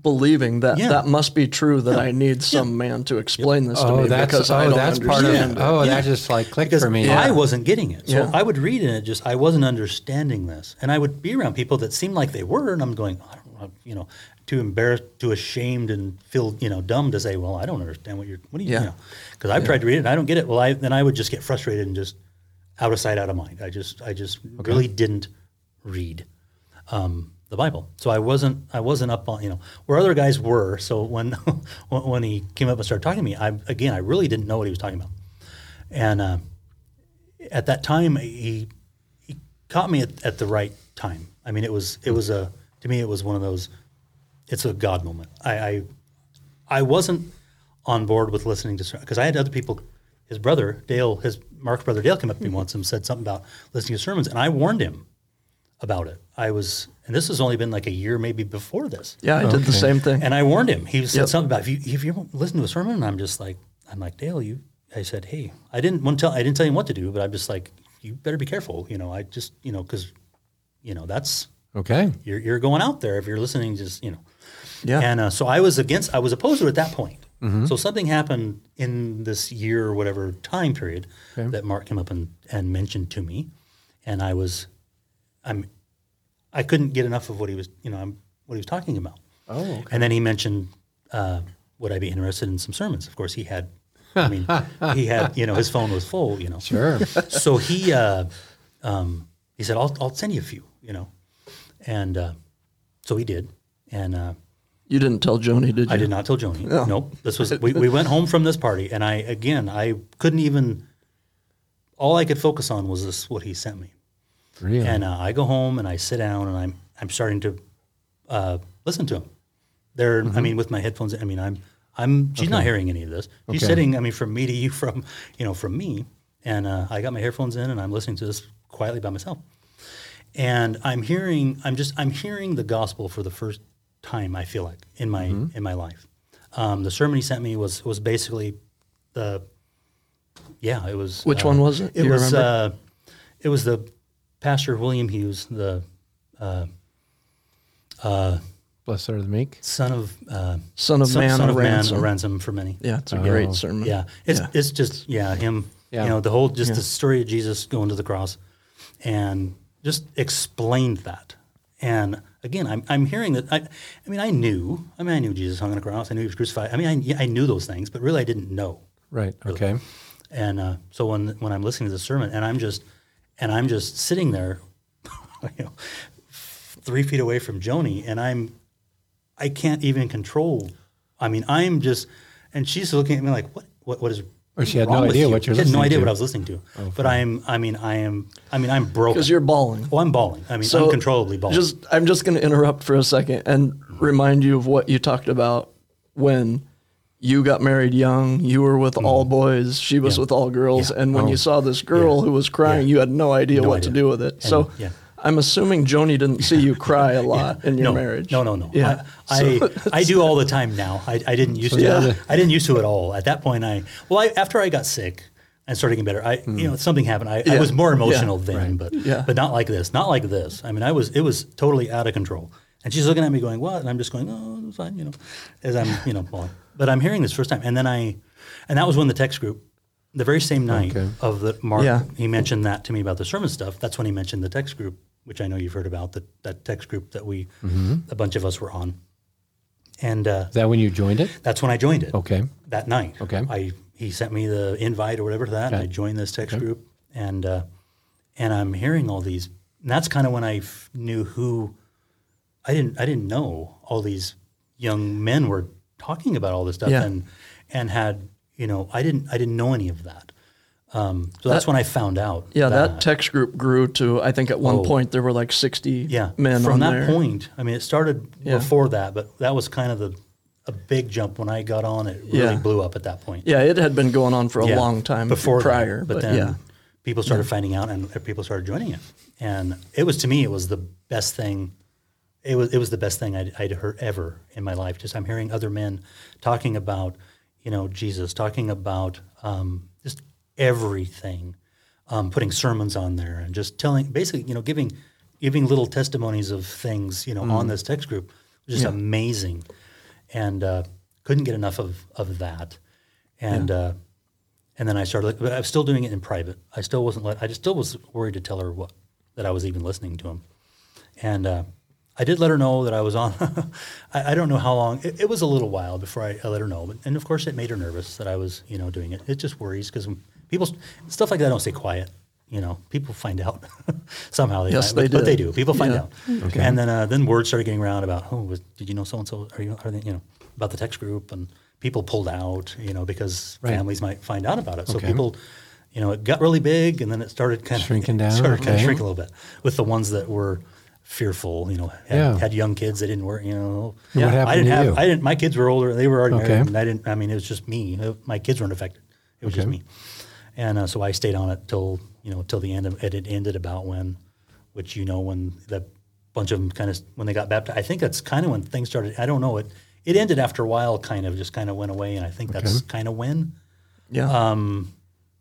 believing that Yeah. that must be true that I need some man to explain this to oh, me that's because oh, I don't that's part of understand it. it. Oh, Yeah. that just like clicked because for me. I wasn't getting it. So Yeah. I would read it and it just I wasn't understanding this. And I would be around people that seemed like they were and I'm going, I don't know, you know, too embarrassed, too ashamed and feel, you know, dumb to say, well, I don't understand what you're what do you, Yeah. you know. Because I've tried to read it and I don't get it. Well, I then I would just get frustrated and just out of sight, out of mind. I just I just really didn't read um, the Bible. So I wasn't I wasn't up on you know where other guys were. So when when he came up and started talking to me, I again I really didn't know what he was talking about, and uh, at that time he he caught me at, at the right time. I mean it was it was a to me it was one of those it's a God moment. I I, I wasn't on board with listening to because I had other people. His brother Dale, his Mark's brother Dale, came up to me once and said something about listening to sermons, and I warned him about it. I was, and this has only been like a year maybe before this. Yeah, I did the same thing. And I warned him. He said Yep. something about if you if you listen to a sermon, and I'm just like I'm like Dale, you. I said, hey, I didn't want to tell I didn't tell him what to do, but I'm just like you better be careful. You know, I just you know because you know that's Okay. you're you're going out there if you're listening. Just you know, Yeah. And uh, so I was against. I was opposed to it at that point. Mm-hmm. So something happened in this year or whatever time period that Mark came up and, and mentioned to me, and I was, I'm, I couldn't get enough of what he was, you know, what he was talking about. Oh, okay. And then he mentioned, uh, would I be interested in some sermons? Of course, he had. I mean, he had, you know, his phone was full, you know. Sure. So he, uh, um, he said, "I'll, I'll send you a few," you know, and uh, so he did, and uh, you didn't tell Joni, did you? I did not tell Joni. No. Nope. This was we, we went home from this party, and I again I couldn't even. All I could focus on was this what he sent me, Really? and uh, I go home and I sit down and I'm I'm starting to uh, listen to him. There, Mm-hmm. I mean, with my headphones. I mean, I'm I'm she's not hearing any of this. She's Okay. sitting. I mean, from me to you, from you know, from me, and uh, I got my headphones in and I'm listening to this quietly by myself, and I'm hearing. I'm just I'm hearing the gospel for the first time. I feel like in my in my life. Um, the sermon he sent me was was basically the Yeah, it was. Which uh, one was it? It Do was. Uh, it was the pastor William Hughes, the Blessed are the meek. son of uh, Son of son, Man, son a of ransom. man, a ransom for many. Yeah, it's a Oh. great sermon. Yeah, it's Yeah. it's just yeah him. Yeah. You know the whole just Yeah. the story of Jesus going to the cross, and just explained that. And again, I'm I'm hearing that. I, I mean, I knew. I mean, I knew Jesus hung on a cross. I knew he was crucified. I mean, I, I knew those things, but really, I didn't know. Right. Okay. And uh, so when when I'm listening to the sermon, and I'm just and I'm just sitting there, you know, three feet away from Joni, and I'm I can't even control. I mean, I'm just, and she's looking at me like, what what what is? Or she had wrong no idea you? what you're She had no idea to. what I was listening to. Oh, but I'm, I mean, I am, I mean, I'm broken. Because you're bawling. Oh, I'm bawling. I mean, So, uncontrollably bawling. Just, I'm just going to interrupt for a second and remind you of what you talked about when you got married young. You were with all boys. She was Mm-hmm. Yeah. with all girls. Yeah. And when Oh. you saw this girl Yeah. who was crying, Yeah. you had no idea No what to do with it. so yeah. I'm assuming Joni didn't see you cry a lot in your no, marriage. No, no, no. Yeah. I, I, I do all the time now. I, I didn't used to. Yeah. I didn't used to at all. At that point, I well, I, after I got sick and started getting better, I you know something happened. I, I was more emotional Yeah. then, but Yeah. but not like this. Not like this. I mean, I was it was totally out of control. And she's looking at me going, "What?" And I'm just going, "Oh, it's fine," you know, as I'm you know. But I'm hearing this first time, and then I, and that was when the text group. The very same night Okay. of the Mark, Yeah. he mentioned that to me about the sermon stuff. That's when he mentioned the text group, which I know you've heard about. That that text group that we, a bunch of us were on, and uh, Is that when you joined it? that's when I joined it. Okay. That night. Okay. I he sent me the invite or whatever to that, and I joined this text group, and uh, and I'm hearing all these. And that's kind of when I f- knew who. I didn't. I didn't know all these young men were talking about all this stuff, Yeah. and and had you know I didn't. I didn't know any of that. Um, so that's when I found out. Yeah, that text group grew to, I think at one Oh. point there were like 60 yeah. men From on that there. point, I mean, it started Yeah. before that, but that was kind of the a big jump when I got on. It really Yeah. blew up at that point. Yeah, it had been going on for a Yeah, long time before that. prior. but, but then yeah. people started finding out, and people started joining it. And it was to me, it was the best thing. It was it was the best thing I'd, I'd heard ever in my life. Just I'm hearing other men talking about, you know, Jesus, talking about um, just everything, um, putting sermons on there, and just telling, basically, you know, giving giving little testimonies of things, you know, on this text group. It was just amazing, and uh, couldn't get enough of of that. And uh, and then I started, but I was still doing it in private. I still wasn't let, I just still was worried to tell her what, that I was even listening to him. And uh, I did let her know that I was on. I, I don't know how long, it, it was a little while before I, I let her know. But, and of course, it made her nervous that I was, you know, doing it. It just worries because people, stuff like that don't stay quiet. You know, people find out somehow. They Yes, find, they but, but they do. do. People find Yeah. out. And then, uh, then word started getting around about, oh, was, did you know so and so? Are you, are they, you know, about the text group? And people pulled out, you know, because Right. families might find out about it. So Okay. people, you know, it got really big, and then it started kind of Shrinking down, Started kind of okay. shrink a little bit with the ones that were fearful. You know, had, Yeah. had young kids. that didn't work. You know, What happened I didn't to have. you? I didn't. My kids were older. They were already Okay. married, and I didn't. I mean, it was just me. Uh, My kids weren't affected. It was just me. And uh, so I stayed on it till you know till the end of it. It ended about when, which you know when the bunch of them kind of when they got baptized. I think that's kind of when things started. I don't know it. It ended after a while, kind of just kind of went away, and I think that's kind of when. Yeah. Um,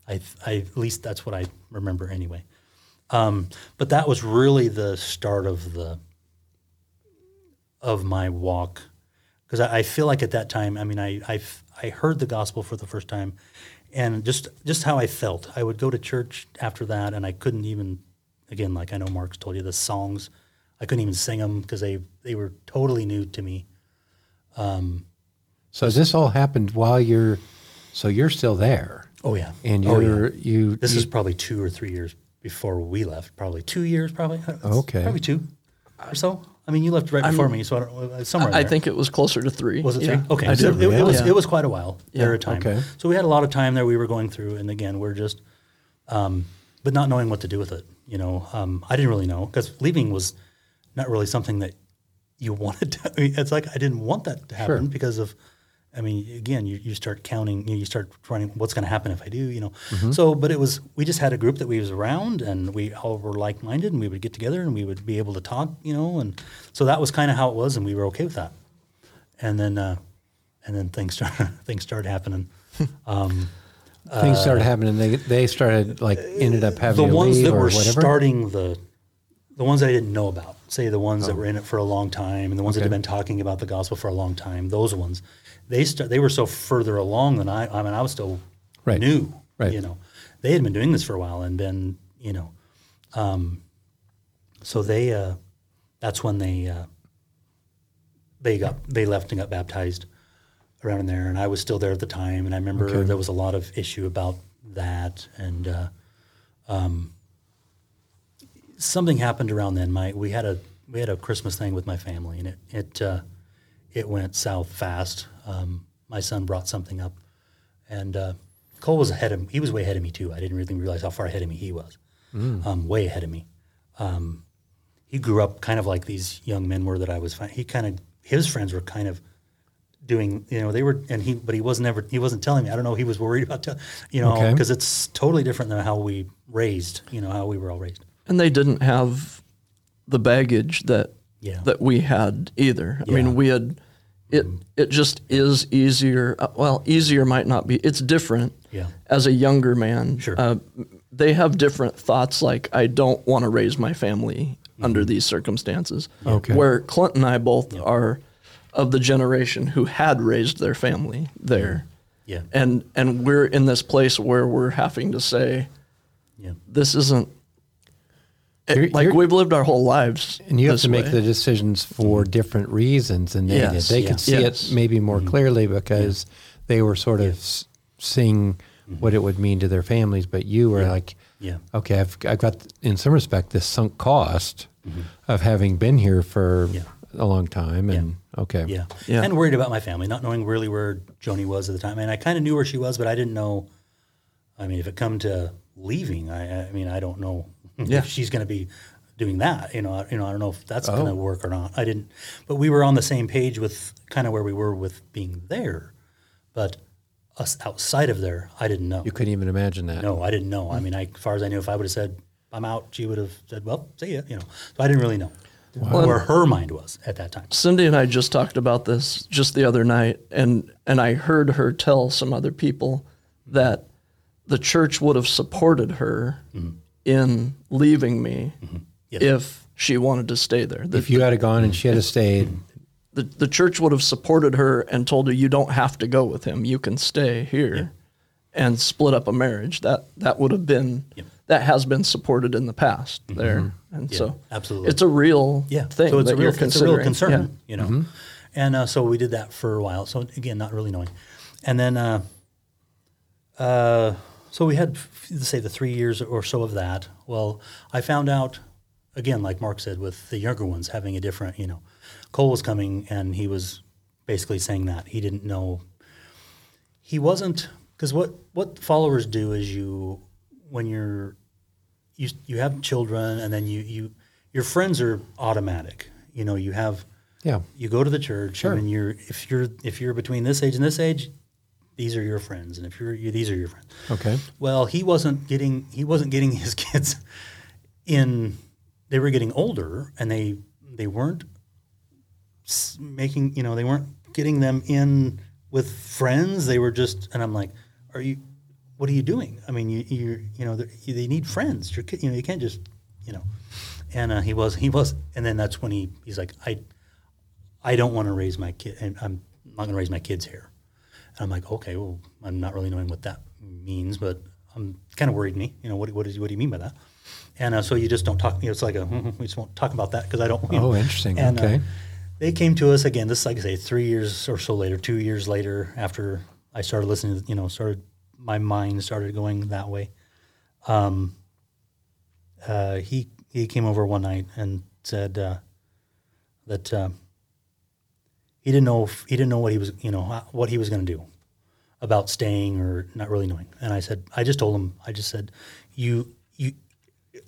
I, I at least that's what I remember anyway. Um, but that was really the start of the of my walk because I, I feel like at that time, I mean, I I heard the gospel for the first time, and just just how I felt. I would go to church after that, and I couldn't even, again, like I know Mark's told you, the songs, I couldn't even sing them because they they were totally new to me. Um, So this all happened while you're, so you're still there, Oh yeah, and Oh, yeah. you're you. This you, is probably two or three years before we left. Probably two years, probably. It's Okay. Probably two or so. I mean, you left right before me, so I don't. uh, Somewhere. in I there. think it was closer to three. Was it three? Okay, I so it, it was Yeah. it was quite a while there a time. Okay. So we had a lot of time there. We were going through, and again, we're just, um, but not knowing what to do with it. You know, um, I didn't really know because leaving was not really something that you wanted. to I mean, It's like I didn't want that to happen Sure. because of. I mean, again, you, you start counting, you, know, you start running, what's going to happen if I do, you know. Mm-hmm. So, but it was, we just had a group that we was around and we all were like minded and we would get together and we would be able to talk, you know. And so that was kind of how it was and we were okay with that. And then, uh, and then things started, things started happening. um, Things started happening. They they started like ended up having to ones that were whatever. starting the the ones that I didn't know about, say the ones that were in it for a long time and the ones that Oh. Had been talking about the gospel for a long time, those ones, they start they were so further along than I I mean I was still Right. new. Right. You know. They had been doing this for a while and been, you know, um, so they uh, that's when they uh, they got they left and got baptized around in there and I was still there at the time and I remember Okay. there was a lot of issue about that and uh, something happened around then. My we had a we had a Christmas thing with my family, and it it uh, it went south fast. Um, my son brought something up, and uh, Cole was ahead of me. He was way ahead of me too. I didn't really realize how far ahead of me he was. Um, way ahead of me. Um, he grew up kind of like these young men were that I was. He kind of his friends were kind of doing you know they were and he but he wasn't ever he wasn't telling me i don't know he was worried about tell, you know Okay. because it's totally different than how we raised you know how we were all raised And they didn't have the baggage that Yeah. that we had either. I mean, we had it. It just is easier. uh, Well, easier might not be. It's different. Yeah. As a younger man, Sure. uh, they have different thoughts. Like, I don't want to raise my family under these circumstances. Okay. Where Clint and I both are of the generation who had raised their family there, yeah and and we're in this place where we're having to say, yeah this isn't. You're- eh, like you're- we've lived our whole lives, and you have to make way. the decisions for mm-hmm. different reasons than they Yes, did. They yeah. could see Yes. it maybe more mm-hmm. clearly because they were sort of seeing mm-hmm. what it would mean to their families. But you were like, Yeah. okay, I've, I've got, in some respect, this sunk cost of having been here for Yeah. a long time. And okay. Yeah. Yeah. And worried about my family, not knowing really where Joni was at the time. And I kind of knew where she was, but I didn't know. I mean, if it come to leaving, I, I mean, I don't know Yeah. if she's going to be doing that. You know, I, you know, I don't know if that's Oh. going to work or not. I didn't, but we were on the same page with kind of where we were with being there, but us outside of there, I didn't know. You couldn't even imagine that. No, I didn't know. I hmm. mean, I, as far as I knew, if I would have said I'm out, she would have said, "Well, see ya." You know, so I didn't really know where her mind was at that time. Cindy and I just talked about this just the other night, and and I heard her tell some other people that the church would have supported her mm-hmm. In leaving me Yes. if she wanted to stay there. The, If you had gone and she had stayed, the, the church would have supported her and told her, "You don't have to go with him. You can stay here," and split up a marriage. That that would have been Yep. that has been supported in the past there, and Yeah, so absolutely. it's a real yeah. thing so it's that a real, you're it's a considering. real concern, Yeah. you know. And uh, so we did that for a while. So again, not really knowing. And then, uh, uh, so we had, say, the three years or so of that. Well, I found out, again, like Mark said, with the younger ones having a different, you know, Cole was coming and he was basically saying that he didn't know. He wasn't because what what followers do is you when you're you you have children and then you you your friends are automatic. You know, you have yeah. you go to the church Sure. and you're if you're if you're between this age and this age, these are your friends, and if you're you, these are your friends. Okay. Well, he wasn't getting he wasn't getting his kids in. They were getting older, and they they weren't making you know they weren't getting them in with friends. They were just, and I'm like, are you? What are you doing? I mean, you you you know they they need friends. You're ki- you know you can't just you know. And uh, he was he was, and then that's when he he's like I I don't want to raise my kid, and I'm not going to raise my kids here. And I'm like, okay, well, I'm not really knowing what that means, but I'm kind of worried me. You know, what, what, is, what do you mean by that? And uh, so you just don't talk. You know, it's like a, we just won't talk about that because I don't. You know. Oh, interesting. And, uh, Okay. they came to us again. This, is like I say, three years or so later, two years later, after I started listening. to You know, started my mind started going that way. Um, uh, he he came over one night and said uh, that uh, he didn't know if, he didn't know what he was you know what he was going to do about staying or not really knowing. And I said I just told him I just said you you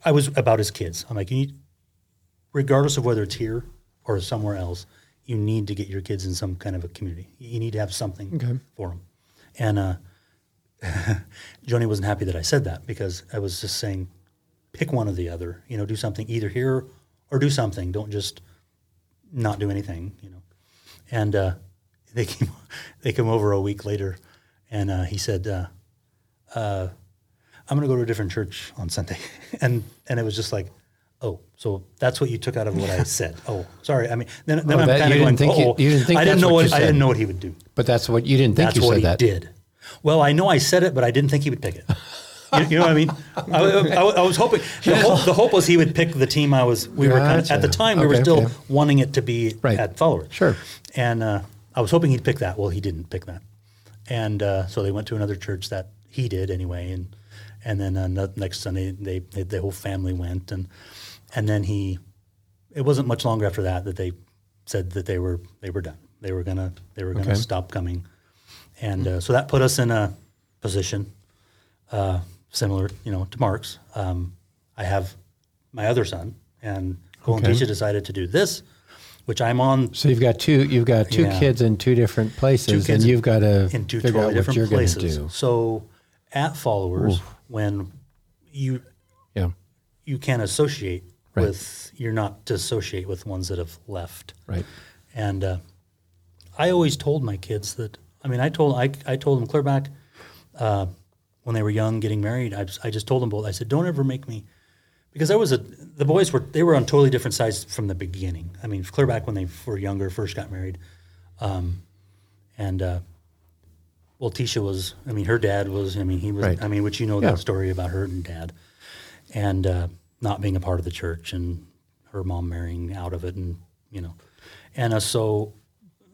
I was about his kids. I'm like you need regardless of whether it's here or somewhere else, you need to get your kids in some kind of a community. You need to have something Okay. for them. And uh, Joni wasn't happy that I said that because I was just saying, pick one or the other. You know, do something either here or do something. Don't just not do anything. You know. And uh, they came they came over a week later, and uh, he said, uh, uh, I'm going to go to a different church on Sunday, and and it was just like, oh, so that's what you took out of what I said. Oh, sorry. I mean, then, then Oh, I'm kind of going, think you- oh, you didn't think I didn't know what what, I didn't know what he would do. But that's what you didn't think That's you what said he that. did. Well, I know I said it, but I didn't think he would pick it. You, you know what I mean? I, I- I was hoping the hope, the hope was he would pick the team I was. We were kind of, at the Gotcha. time we were still okay. wanting it to be Right. at followers. Sure. And uh, I was hoping he'd pick that. Well, he didn't pick that, and uh, so they went to another church that he did anyway. And and then uh, next Sunday they, they the whole family went, and and then he. It wasn't much longer after that that they said that they were they were done. They were gonna they were gonna Okay. stop coming, and uh, so that put us in a position uh, similar, you know, to Mark's. Um, I have my other son, and Cole Okay. and Tisha decided to do this, which I'm on So you've got two. You've got two Yeah. kids in two different places, Two and you've got to in two figure out totally what different you're going to places. do. So at followers, when you Yeah. you can associate Right. with, you're not to associate with ones that have left. Right. And uh, I always told my kids that. I mean, I told I, I told them clear back uh, when they were young, getting married. I just, I just told them both. I said, don't ever make me, because I was a the boys were they were on totally different sides from the beginning. I mean, clear back when they were younger, first got married, um, and uh, well, Tisha was. I mean, her dad was. I mean, he was. Right. I mean, which you know Yeah. that story about her and dad, and uh, not being a part of the church, and her mom marrying out of it, and you know, and uh, so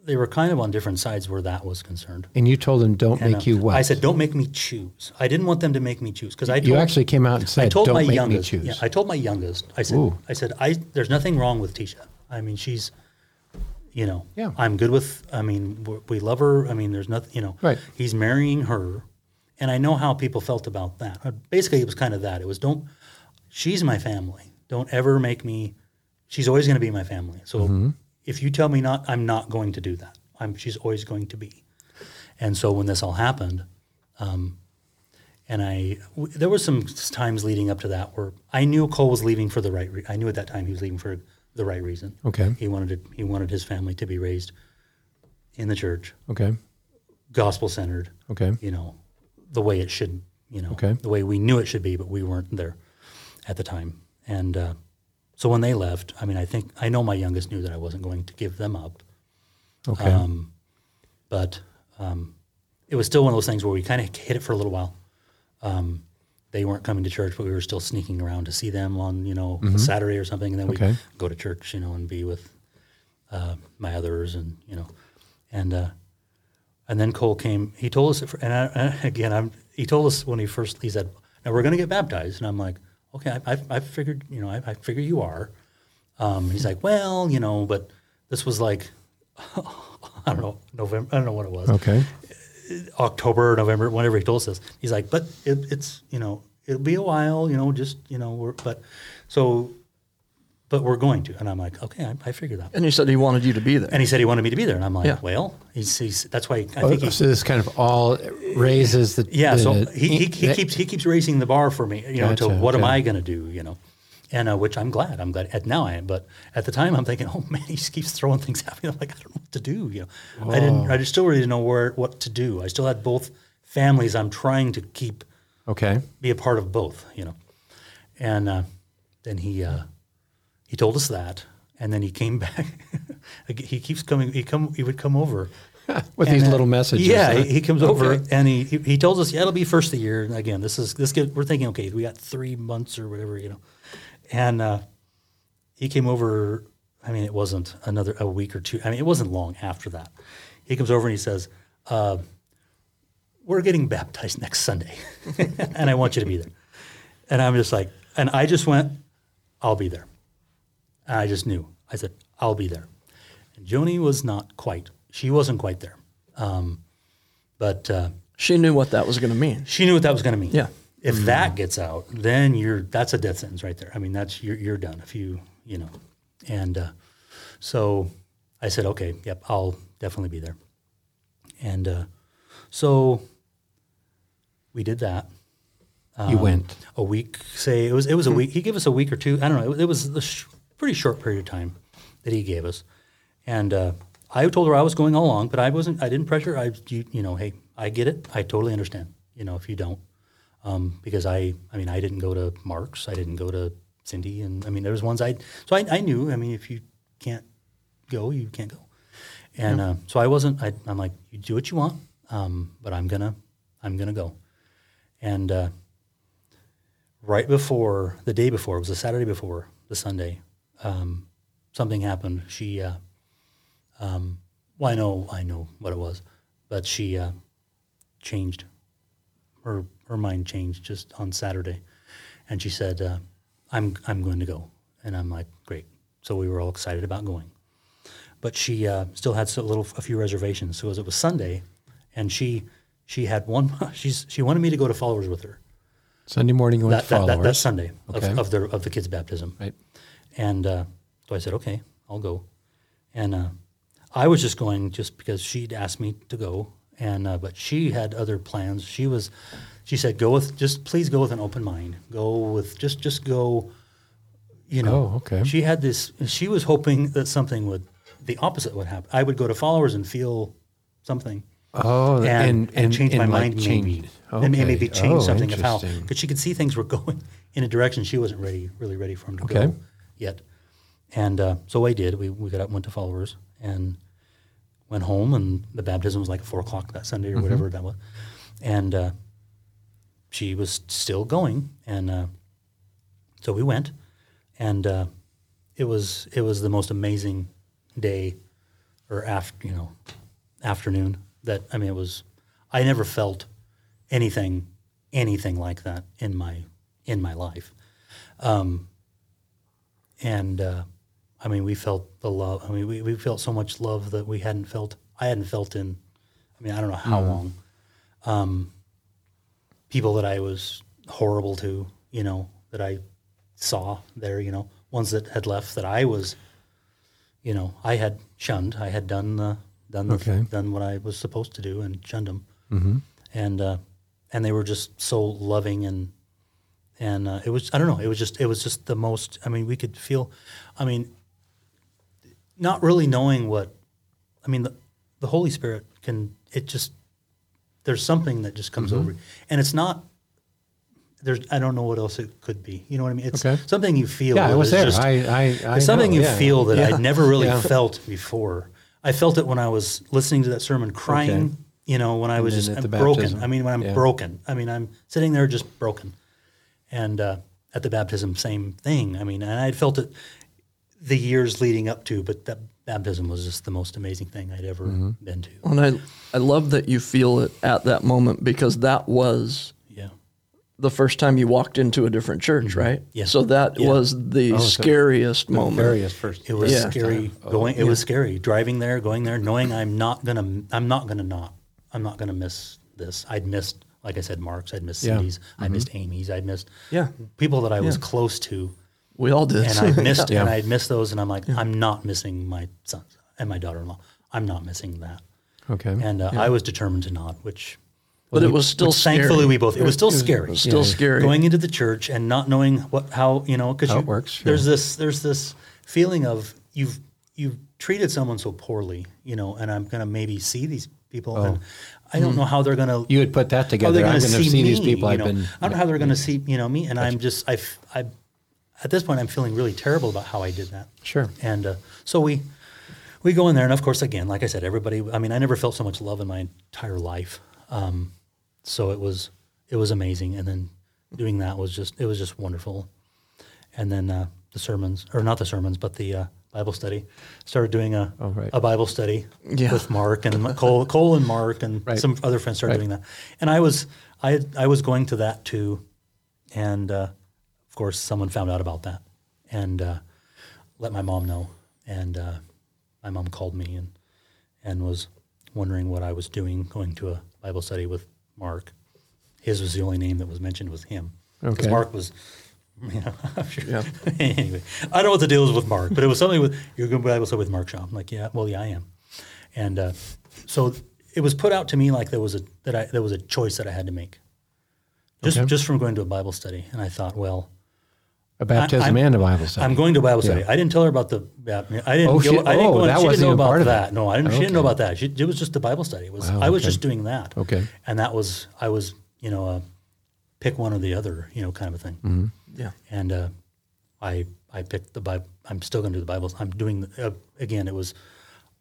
they were kind of on different sides where that was concerned. And you told them, "Don't And, make uh, you what?" I said, "Don't make me choose." I didn't want them to make me choose because I you actually came out and I said, told "Don't my make youngest. me choose." Yeah, I told my youngest. I said, Ooh. I said, I there's nothing wrong with Tisha. I mean, she's, you know, Yeah. I'm good with. I mean, we- we love her. I mean, there's nothing. You know, Right. He's marrying her, and I know how people felt about that. Uh, Basically, it was kind of that. It was don't. She's my family. Don't ever make me. She's always going to be my family. So Mm-hmm. If you tell me not, I'm not going to do that. I'm. She's always going to be. And so when this all happened, um, and I, w- there was some times leading up to that where I knew Cole was leaving for the right. Re- I knew at that time he was leaving for the right reason. Okay. He wanted to, he wanted his family to be raised in the church, Okay. gospel centered. Okay. You know, the way it should. You know, Okay. the way we knew it should be, but we weren't there at the time. And uh, so when they left, I mean, I think I know my youngest knew that I wasn't going to give them up. Okay. Um, but um, it was still one of those things where we kind of hit it for a little while. Um, they weren't coming to church, but we were still sneaking around to see them on, you know, a Saturday or something, and then Mm-hmm. Okay. we go to church, you know, and be with uh, my others, and you know, and uh, and then Cole came. He told us, and I, and again, I'm. He told us when he first. He said, "Now we're going to get baptized," and I'm like, "Okay, I, I, I figured, you know, I, I figure you are." Um, he's like, "Well, you know, but this was like." I don't know November. I don't know what it was. okay. October, November, whenever he told us this. He's like, but it, it's you know it'll be a while, you know, just you know, we're but so, but we're going to, and I'm like, okay, I, I figured that. And he said he wanted you to be there. And he said he wanted me to be there, and I'm like, Yeah. well, he's, he's that's why I Oh, think he. so this kind of all raises the Yeah, so the- he, he, he keeps he keeps raising the bar for me, you know, to Gotcha, what am. I going to do, you know, and uh, which I'm glad. I'm glad. At now I am, but at the time I'm thinking, oh man, he just keeps throwing things at me. I'm like, I don't know what to do. You know, I didn't. I just still really didn't know where what to do. I still had both families. I'm trying to keep okay. be a part of both, you know. And uh, then he uh, he told us that, and then he came back. he keeps coming. He come. He would come over. With And, these uh, little messages. Yeah, huh? he, he comes over Okay. and he, he he tells us, yeah, it'll be first of the year. And again, this is this we're thinking, okay, we got three months or whatever, you know. And uh, he came over. I mean, it wasn't another a week or two. I mean, it wasn't long after that. He comes over and he says, uh, "We're getting baptized next Sunday, and I want you to be there." And I'm just like, and I just went, "I'll be there." And I just knew. I said, "I'll be there." And Joni was not quite. She wasn't quite there. Um, but uh, She knew what that was going to mean. she knew what that was going to mean. Yeah. If that gets out, then you're that's a death sentence right there. I mean, that's you're you're done if you you know. And uh, so I said, okay, yep, I'll definitely be there. And uh, so we did that you went. a week. Say it was it was a week. He gave us a week or two. I don't know. It, it was the sh- pretty short period of time that he gave us, and uh, I told her I was going all along, but I wasn't. I didn't pressure. I you, you know, hey, I get it. I totally understand. You know, if you don't, um, because I, I mean, I didn't go to Mark's, I didn't go to Cindy, and I mean, there was ones I, so I, I knew. I mean, if you can't go, you can't go, and uh, so I wasn't. I, I'm like, you do what you want, um, but I'm gonna, I'm gonna go, and uh, right before the day before, it was the Saturday before the Sunday, um, something happened. She, uh, um, well, I know, I know what it was, but she uh, changed. Her her mind changed just on Saturday, and she said, uh, "I'm I'm going to go," and I'm like, "Great." So we were all excited about going, but she uh, still had a little a few reservations. So as it was Sunday, and she she had one. She's she wanted me to go to followers with her Sunday morning you went that, to that, followers. that, that Sunday Okay. of, of the of the kids' baptism. Right. And uh, so I said, okay, I'll go. And uh, I was just going just because she'd asked me to go, and uh, but she had other plans. She was, she said, go with just please go with an open mind. Go with just just go. You know. Oh, okay. She had this. She was hoping that something would, the opposite would happen. I would go to followers and feel something Oh, and, and, and, change my like mind maybe, change- and maybe change Oh, something of how because she could see things were going in a direction she wasn't ready, really ready for him to Okay. go yet. And uh, so I did. We we got up, and went to followers, and went home, and the baptism was like at four o'clock that Sunday or Mm-hmm. whatever that was, and uh, she was still going, and uh, so we went, and uh, it was it was the most amazing day, or after you know, afternoon that I mean it was. I never felt anything anything like that in my in my life, um, and uh, I mean we felt the love. I mean we, we felt so much love that we hadn't felt. I hadn't felt in. I mean I don't know how long. Um, people that I was horrible to, you know, that I saw there, you know, ones that had left that I was, you know, I had shunned. I had done the done the, Okay. done what I was supposed to do and shunned them, mm-hmm. and uh, and they were just so loving and and uh, it was I don't know it was just it was just the most I mean we could feel I mean not really knowing what I mean the the Holy Spirit can it just there's something that just comes over you. and it's not there's I don't know what else it could be you know what I mean it's Okay. something you feel Yeah, I was there. just- I, I, I it's something know, you yeah. feel that Yeah. I'd never really Yeah. felt before. I felt it when I was listening to that sermon, crying. Okay. You know, when I was just I'm broken. I mean, when I'm broken. I mean, I'm sitting there just broken. And uh, at the baptism, same thing. I mean, and I'd felt it the years leading up to, but that baptism was just the most amazing thing I'd ever Mm-hmm. been to. And I, I love that you feel it at that moment because that was Yeah. the first time you walked into a different church, right? Mm-hmm. Yeah. So that Yeah. was the so scariest moment. Various first. It was Yeah. scary going. It was scary driving there, going there, knowing I'm not gonna. I'm not gonna not. I'm not gonna miss this. I'd missed, like I said, Mark's. I'd missed Yeah. Cindy's. I missed Amy's. I'd missed Yeah. people that I was close to, We all did. and I missed Yeah. and I'd missed those. And I'm like, I'm not missing my son and my daughter-in-law. I'm not missing that. Okay. And uh, I was determined to not. Which, but it was still scary. thankfully, we both. It was still It scary. was still scary. Going into the church and not knowing what how you know because it works, There's this there's this feeling of you've you've treated someone so poorly, you know, and I'm gonna maybe see these people and I don't know how they're gonna Oh. Hmm. you had put that together. they're I'm gonna see, see me, these people you I've been. I don't know how they're gonna see you know me, and I'm just I I at this point I'm feeling really terrible about how I did that. Sure. And uh, so we we go in there, and of course, again, like I said, everybody. I mean, I never felt so much love in my entire life. Um, so it was it was amazing, and then doing that was just it was just wonderful. And then uh, the sermons, or not the sermons, but the uh, Bible study. Started doing a Oh, right. a Bible study Yeah. with Mark and Cole, Cole and Mark and Right. some other friends started Right. doing that. And I was I I was going to that too, and uh, of course, someone found out about that and uh, let my mom know. And uh, my mom called me and and was wondering what I was doing going to a Bible study with Mark. His was the only name that was mentioned was him. Because Okay. Mark was, you know, I'm sure. Yeah. anyway, I don't know what the deal is with Mark, but it was something with you're going to Bible study with Mark Shaw. I'm like, yeah, well, yeah, I am. And uh, so it was put out to me like there was a that I there was a choice that I had to make, just Okay. just from going to a Bible study. And I thought, well, A baptism I'm- and a Bible study. I'm going to Bible study. Yeah. I didn't tell her about the. I didn't. Oh, go, she- I didn't oh, go. that she wasn't didn't know about part of that. No, I didn't. She didn't know about that. She, it was just the Bible study. It was. Wow, I was okay. just doing that. Okay. And that was. I was. You know. Uh, pick one or the other, you know, kind of a thing. Mm-hmm. Yeah. And uh, I I picked the Bible. I'm still going to do the Bibles. I'm doing the, uh, again. It was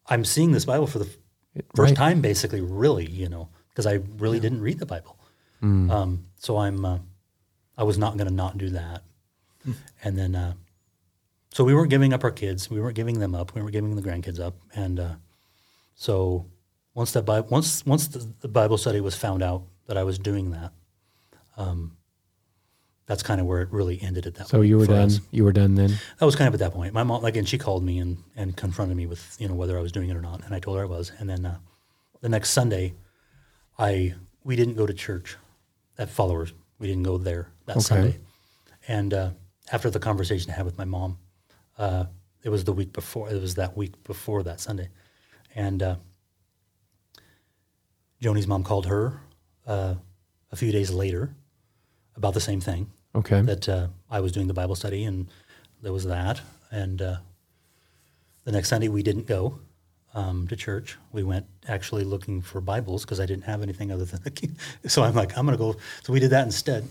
I'm seeing this Bible for the f- first Right. time, basically, really, you know, because I really didn't read the Bible. Mm. Um, so I'm uh, I was not going to not do that. And then uh, so we weren't giving up our kids. We weren't giving them up. We weren't giving the grandkids up. And uh, so once that once once the, the Bible study was found out that I was doing that, um, that's kind of where it really ended at that. So point you were done. us. You were done then. That was kind of at that point. My mom, again, she called me and, and confronted me with you know whether I was doing it or not, and I told her I was. And then uh, the next Sunday, I we didn't go to church at Followers. We didn't go there that Okay. Sunday. And uh, after the conversation I had with my mom, uh, it was the week before. It was that week before that Sunday, and uh, Joni's mom called her uh, a few days later about the same thing Okay. that uh, I was doing the Bible study, and there was that. And uh, the next Sunday, we didn't go um, to church. We went actually looking for Bibles because I didn't have anything other than. so I'm like, I'm going to go. So we did that instead,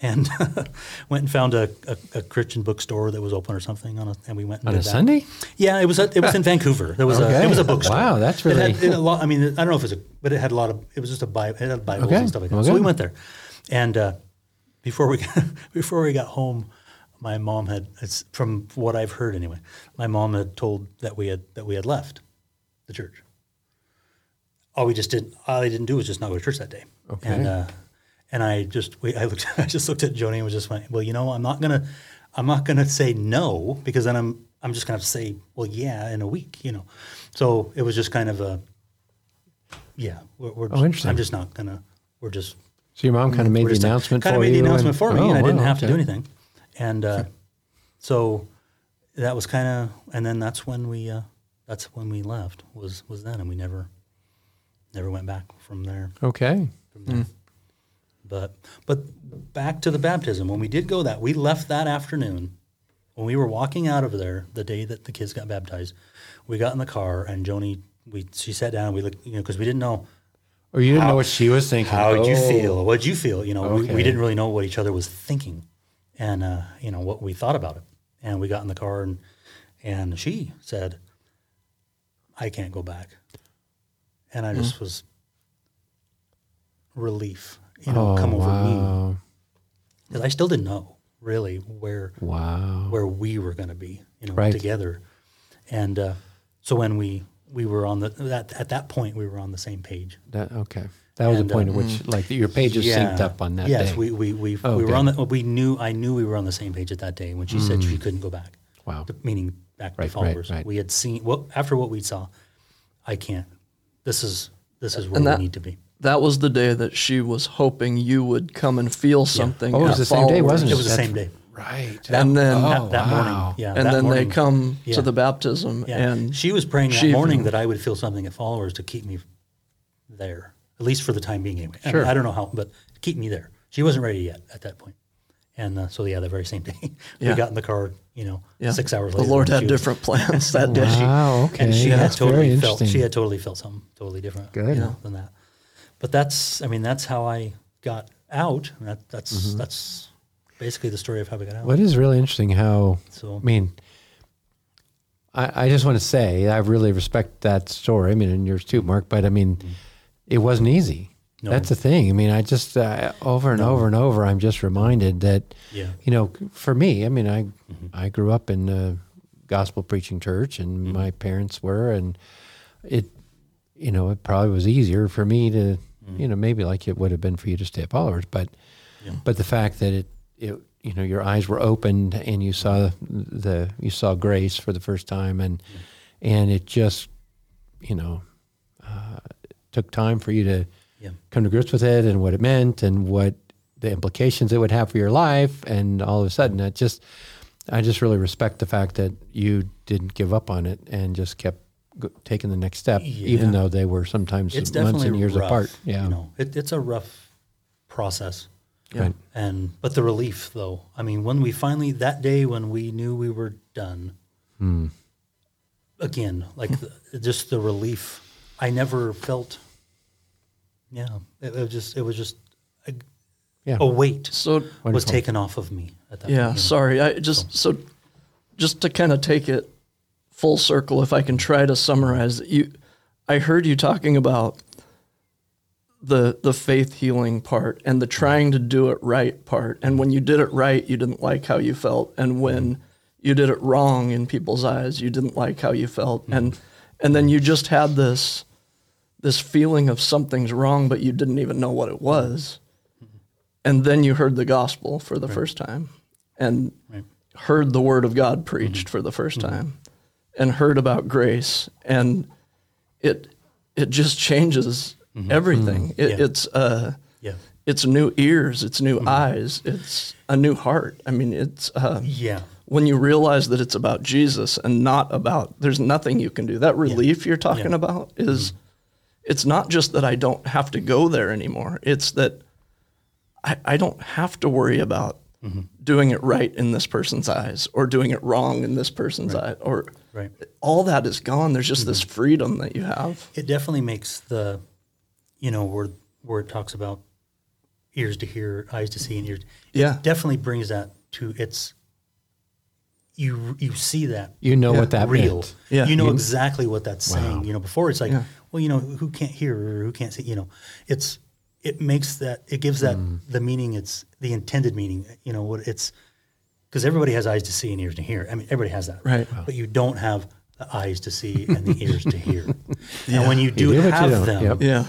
and went and found a, a, a Christian bookstore that was open or something on a, and we went and On a that. Sunday? Yeah, it was. A, it was in Vancouver. There was a. It was a bookstore. Wow, that's It had- really- it had a lot. I mean, I don't know if it was a, but it had a lot of. It was just a Bible. It had Bibles Okay, and stuff like that. well, So we went there, and uh, before we before we got home, my mom had. It's from what I've heard anyway. My mom had told that we had that we had left the church. All we just didn't All I didn't do was just not go to church that day. Okay. And uh, and I just we, I looked. I just looked at Joni and was just went. Well, you know, I'm not gonna. I'm not gonna say no because then I'm. I'm just gonna have to say, well, yeah, in a week, you know. So it was just kind of a. Yeah, we're, we're Oh, interesting. I'm just not gonna. We're just So your mom kind of made the announcement kind for of made the announcement and- for me, Oh, and I didn't wow, have to do anything. And uh, so that was kind of, and then that's when we, uh, that's when we left. Was was then, and we never, never went back from there. Okay. From there. But but back to the baptism. When we did go that, we left that afternoon. When we were walking out of there, the day that the kids got baptized, we got in the car, and Joni, we she sat down. We looked, you know, because we didn't know Or you didn't know what she was thinking. how would you Oh. feel? What did you feel? You know, we, Okay. we didn't really know what each other was thinking, and uh, you know what we thought about it. And we got in the car, and and she said, "I can't go back," and I just was relief, you know, Oh, come over me because I still didn't know really where Wow. where we were going to be, you know, Right. together. And uh, so when we we were on the that at that point we were on the same page. That, okay. That was And, the point uh, at which, like, your pages synced up on that yes, day. we we we, Oh, we were on the we knew I knew we were on the same page at that day when she said she couldn't go back. Wow. The- meaning back Right, to right, followers. right. We had seen well after what we saw. I can't. This is this is where And we that- need to be. That was the day that she was hoping you would come and feel something. Oh, it was at the same day, wasn't it? It was the That's same day. Right. And then- oh, that, that wow. morning. Yeah. and then morning. they come Yeah. to the baptism, Yeah. and she was praying that she morning even- that I would feel something at followers to keep me there, at least for the time being. Anyway, I- Sure. I, don't know how, but keep me there. She wasn't ready yet at that point. And uh, so, yeah, the very same day, we Yeah. got in the car. You know, yeah, six hours later. the. Lord had was- different plans that day. Wow. Okay. and she had very totally felt. interesting. She had totally felt something totally different. Good. you know, than that. But that's, I mean, that's how I got out. That, that's Mm-hmm. that's basically the story of how we got out. What is really interesting how, So I mean, I, I just want to say I really respect that story. I mean, and yours too, Mark. But I mean, mm-hmm. it wasn't easy. No. That's the thing. I mean, I just uh, over and over and over, I'm just reminded that, Yeah. you know, for me, I mean, I mm-hmm. I grew up in a gospel preaching church, and mm-hmm. my parents were, and it, you know, it probably was easier for me to, you know, maybe like it would have been for you to stay at followers, but, but the fact that it, it, you know, your eyes were opened and you saw the, you saw grace for the first time, and, and it just, you know, uh, took time for you to Yeah. come to grips with it and what it meant and what the implications it would have for your life. And all of a sudden, it just, I just really respect the fact that you didn't give up on it and just kept go- taking the next step, even though they were sometimes it's months and years rough, apart. Yeah. You know, it, it's a rough process. Right. And but the relief though, I mean, when we finally that day when we knew we were done, Hmm. again, like the, just the relief. I never felt. Yeah, it, it was just it was just. I, Yeah. a weight So was taken off of me at that yeah, point. you sorry. I just so just to kind of take it full circle, if I can try to summarize you, I heard you talking about the the faith healing part and the trying to do it right part. And when you did it right, you didn't like how you felt, and when mm-hmm. you did it wrong in people's eyes, you didn't like how you felt, mm-hmm. and and then you just had this this feeling of something's wrong, but you didn't even know what it was. Mm-hmm. And then you heard the gospel for the first time and heard the word of God preached for the 1st time and heard about grace. And it, it just changes Mm-hmm. everything. Mm-hmm. It, Yeah. It's, uh, Yeah. it's new ears, it's new mm-hmm. eyes, it's a new heart. I mean, it's, uh, Yeah. when you realize that it's about Jesus and not about there's nothing you can do. That relief you're talking Yeah. about is it's not just that I don't have to go there anymore. It's that I, I don't have to worry about doing it right in this person's eyes or doing it wrong in this person's eye or Right. all that is gone. There's just this freedom that you have. It definitely makes the, you know, where where it talks about ears to hear, eyes to see, and ears. Yeah. It definitely brings that to its. You you see that You know what that real. meant. Yeah. You know You- exactly what that's saying. You know, before it's like, Yeah. well, you know, who can't hear or who can't see. You know, it's it makes that it gives that Mm. the meaning. It's the intended meaning. You know what it's because everybody has eyes to see and ears to hear. I mean, everybody has that, Right. But you don't have the eyes to see and the ears to hear. And when you do, do, but you have don't. them, Yep. Yeah.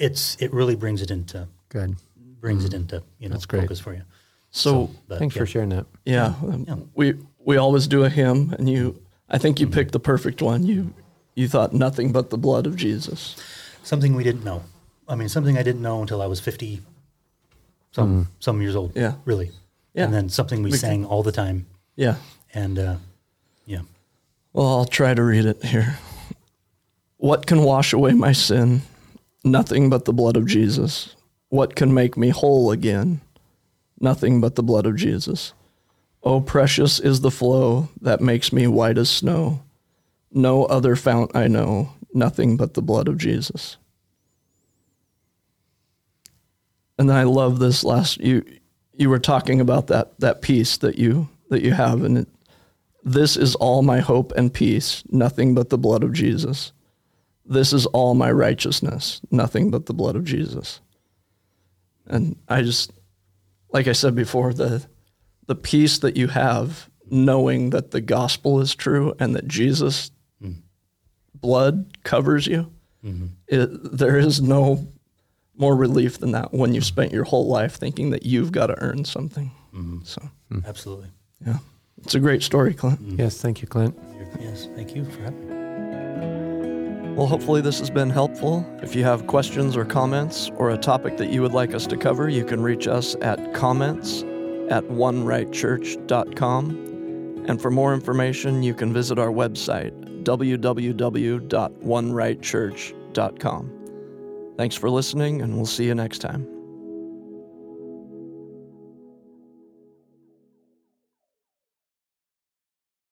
It's it really brings it into Good. brings it into you know That's great. focus for you. So, But, Thanks yeah. for sharing that. yeah, um, we we always do a hymn and you I think you picked the perfect one. You you thought nothing but the blood of Jesus. Something we didn't know. I mean, something I didn't know until I was fifty, some some years old. Yeah. really. Yeah. And then something we sang all the time, Yeah. and uh, yeah, Well, I'll try to read it here. What can wash away my sin? Nothing but the blood of Jesus. What can make me whole again? Nothing but the blood of Jesus. Oh, precious is the flow that makes me white as snow. No other fount I know, nothing but the blood of Jesus. And I love this last you you were talking about that that peace that you that you have and it, this is all my hope and peace, nothing but the blood of Jesus. This is all my righteousness, nothing but the blood of Jesus. And I just, like I said before, the, the peace that you have knowing that the gospel is true and that Jesus' mm-hmm. blood covers you, mm-hmm. it, there is no more relief than that when you've spent your whole life thinking that you've got to earn something. Mm-hmm. So, absolutely. yeah, it's a great story, Clint. Yes, thank you, Clint. Yes, thank you for having me. Well, hopefully, this has been helpful. If you have questions or comments or a topic that you would like us to cover, you can reach us at comments at onerightchurch.com. And for more information, you can visit our website, www.onerightchurch.com. Thanks for listening, and we'll see you next time.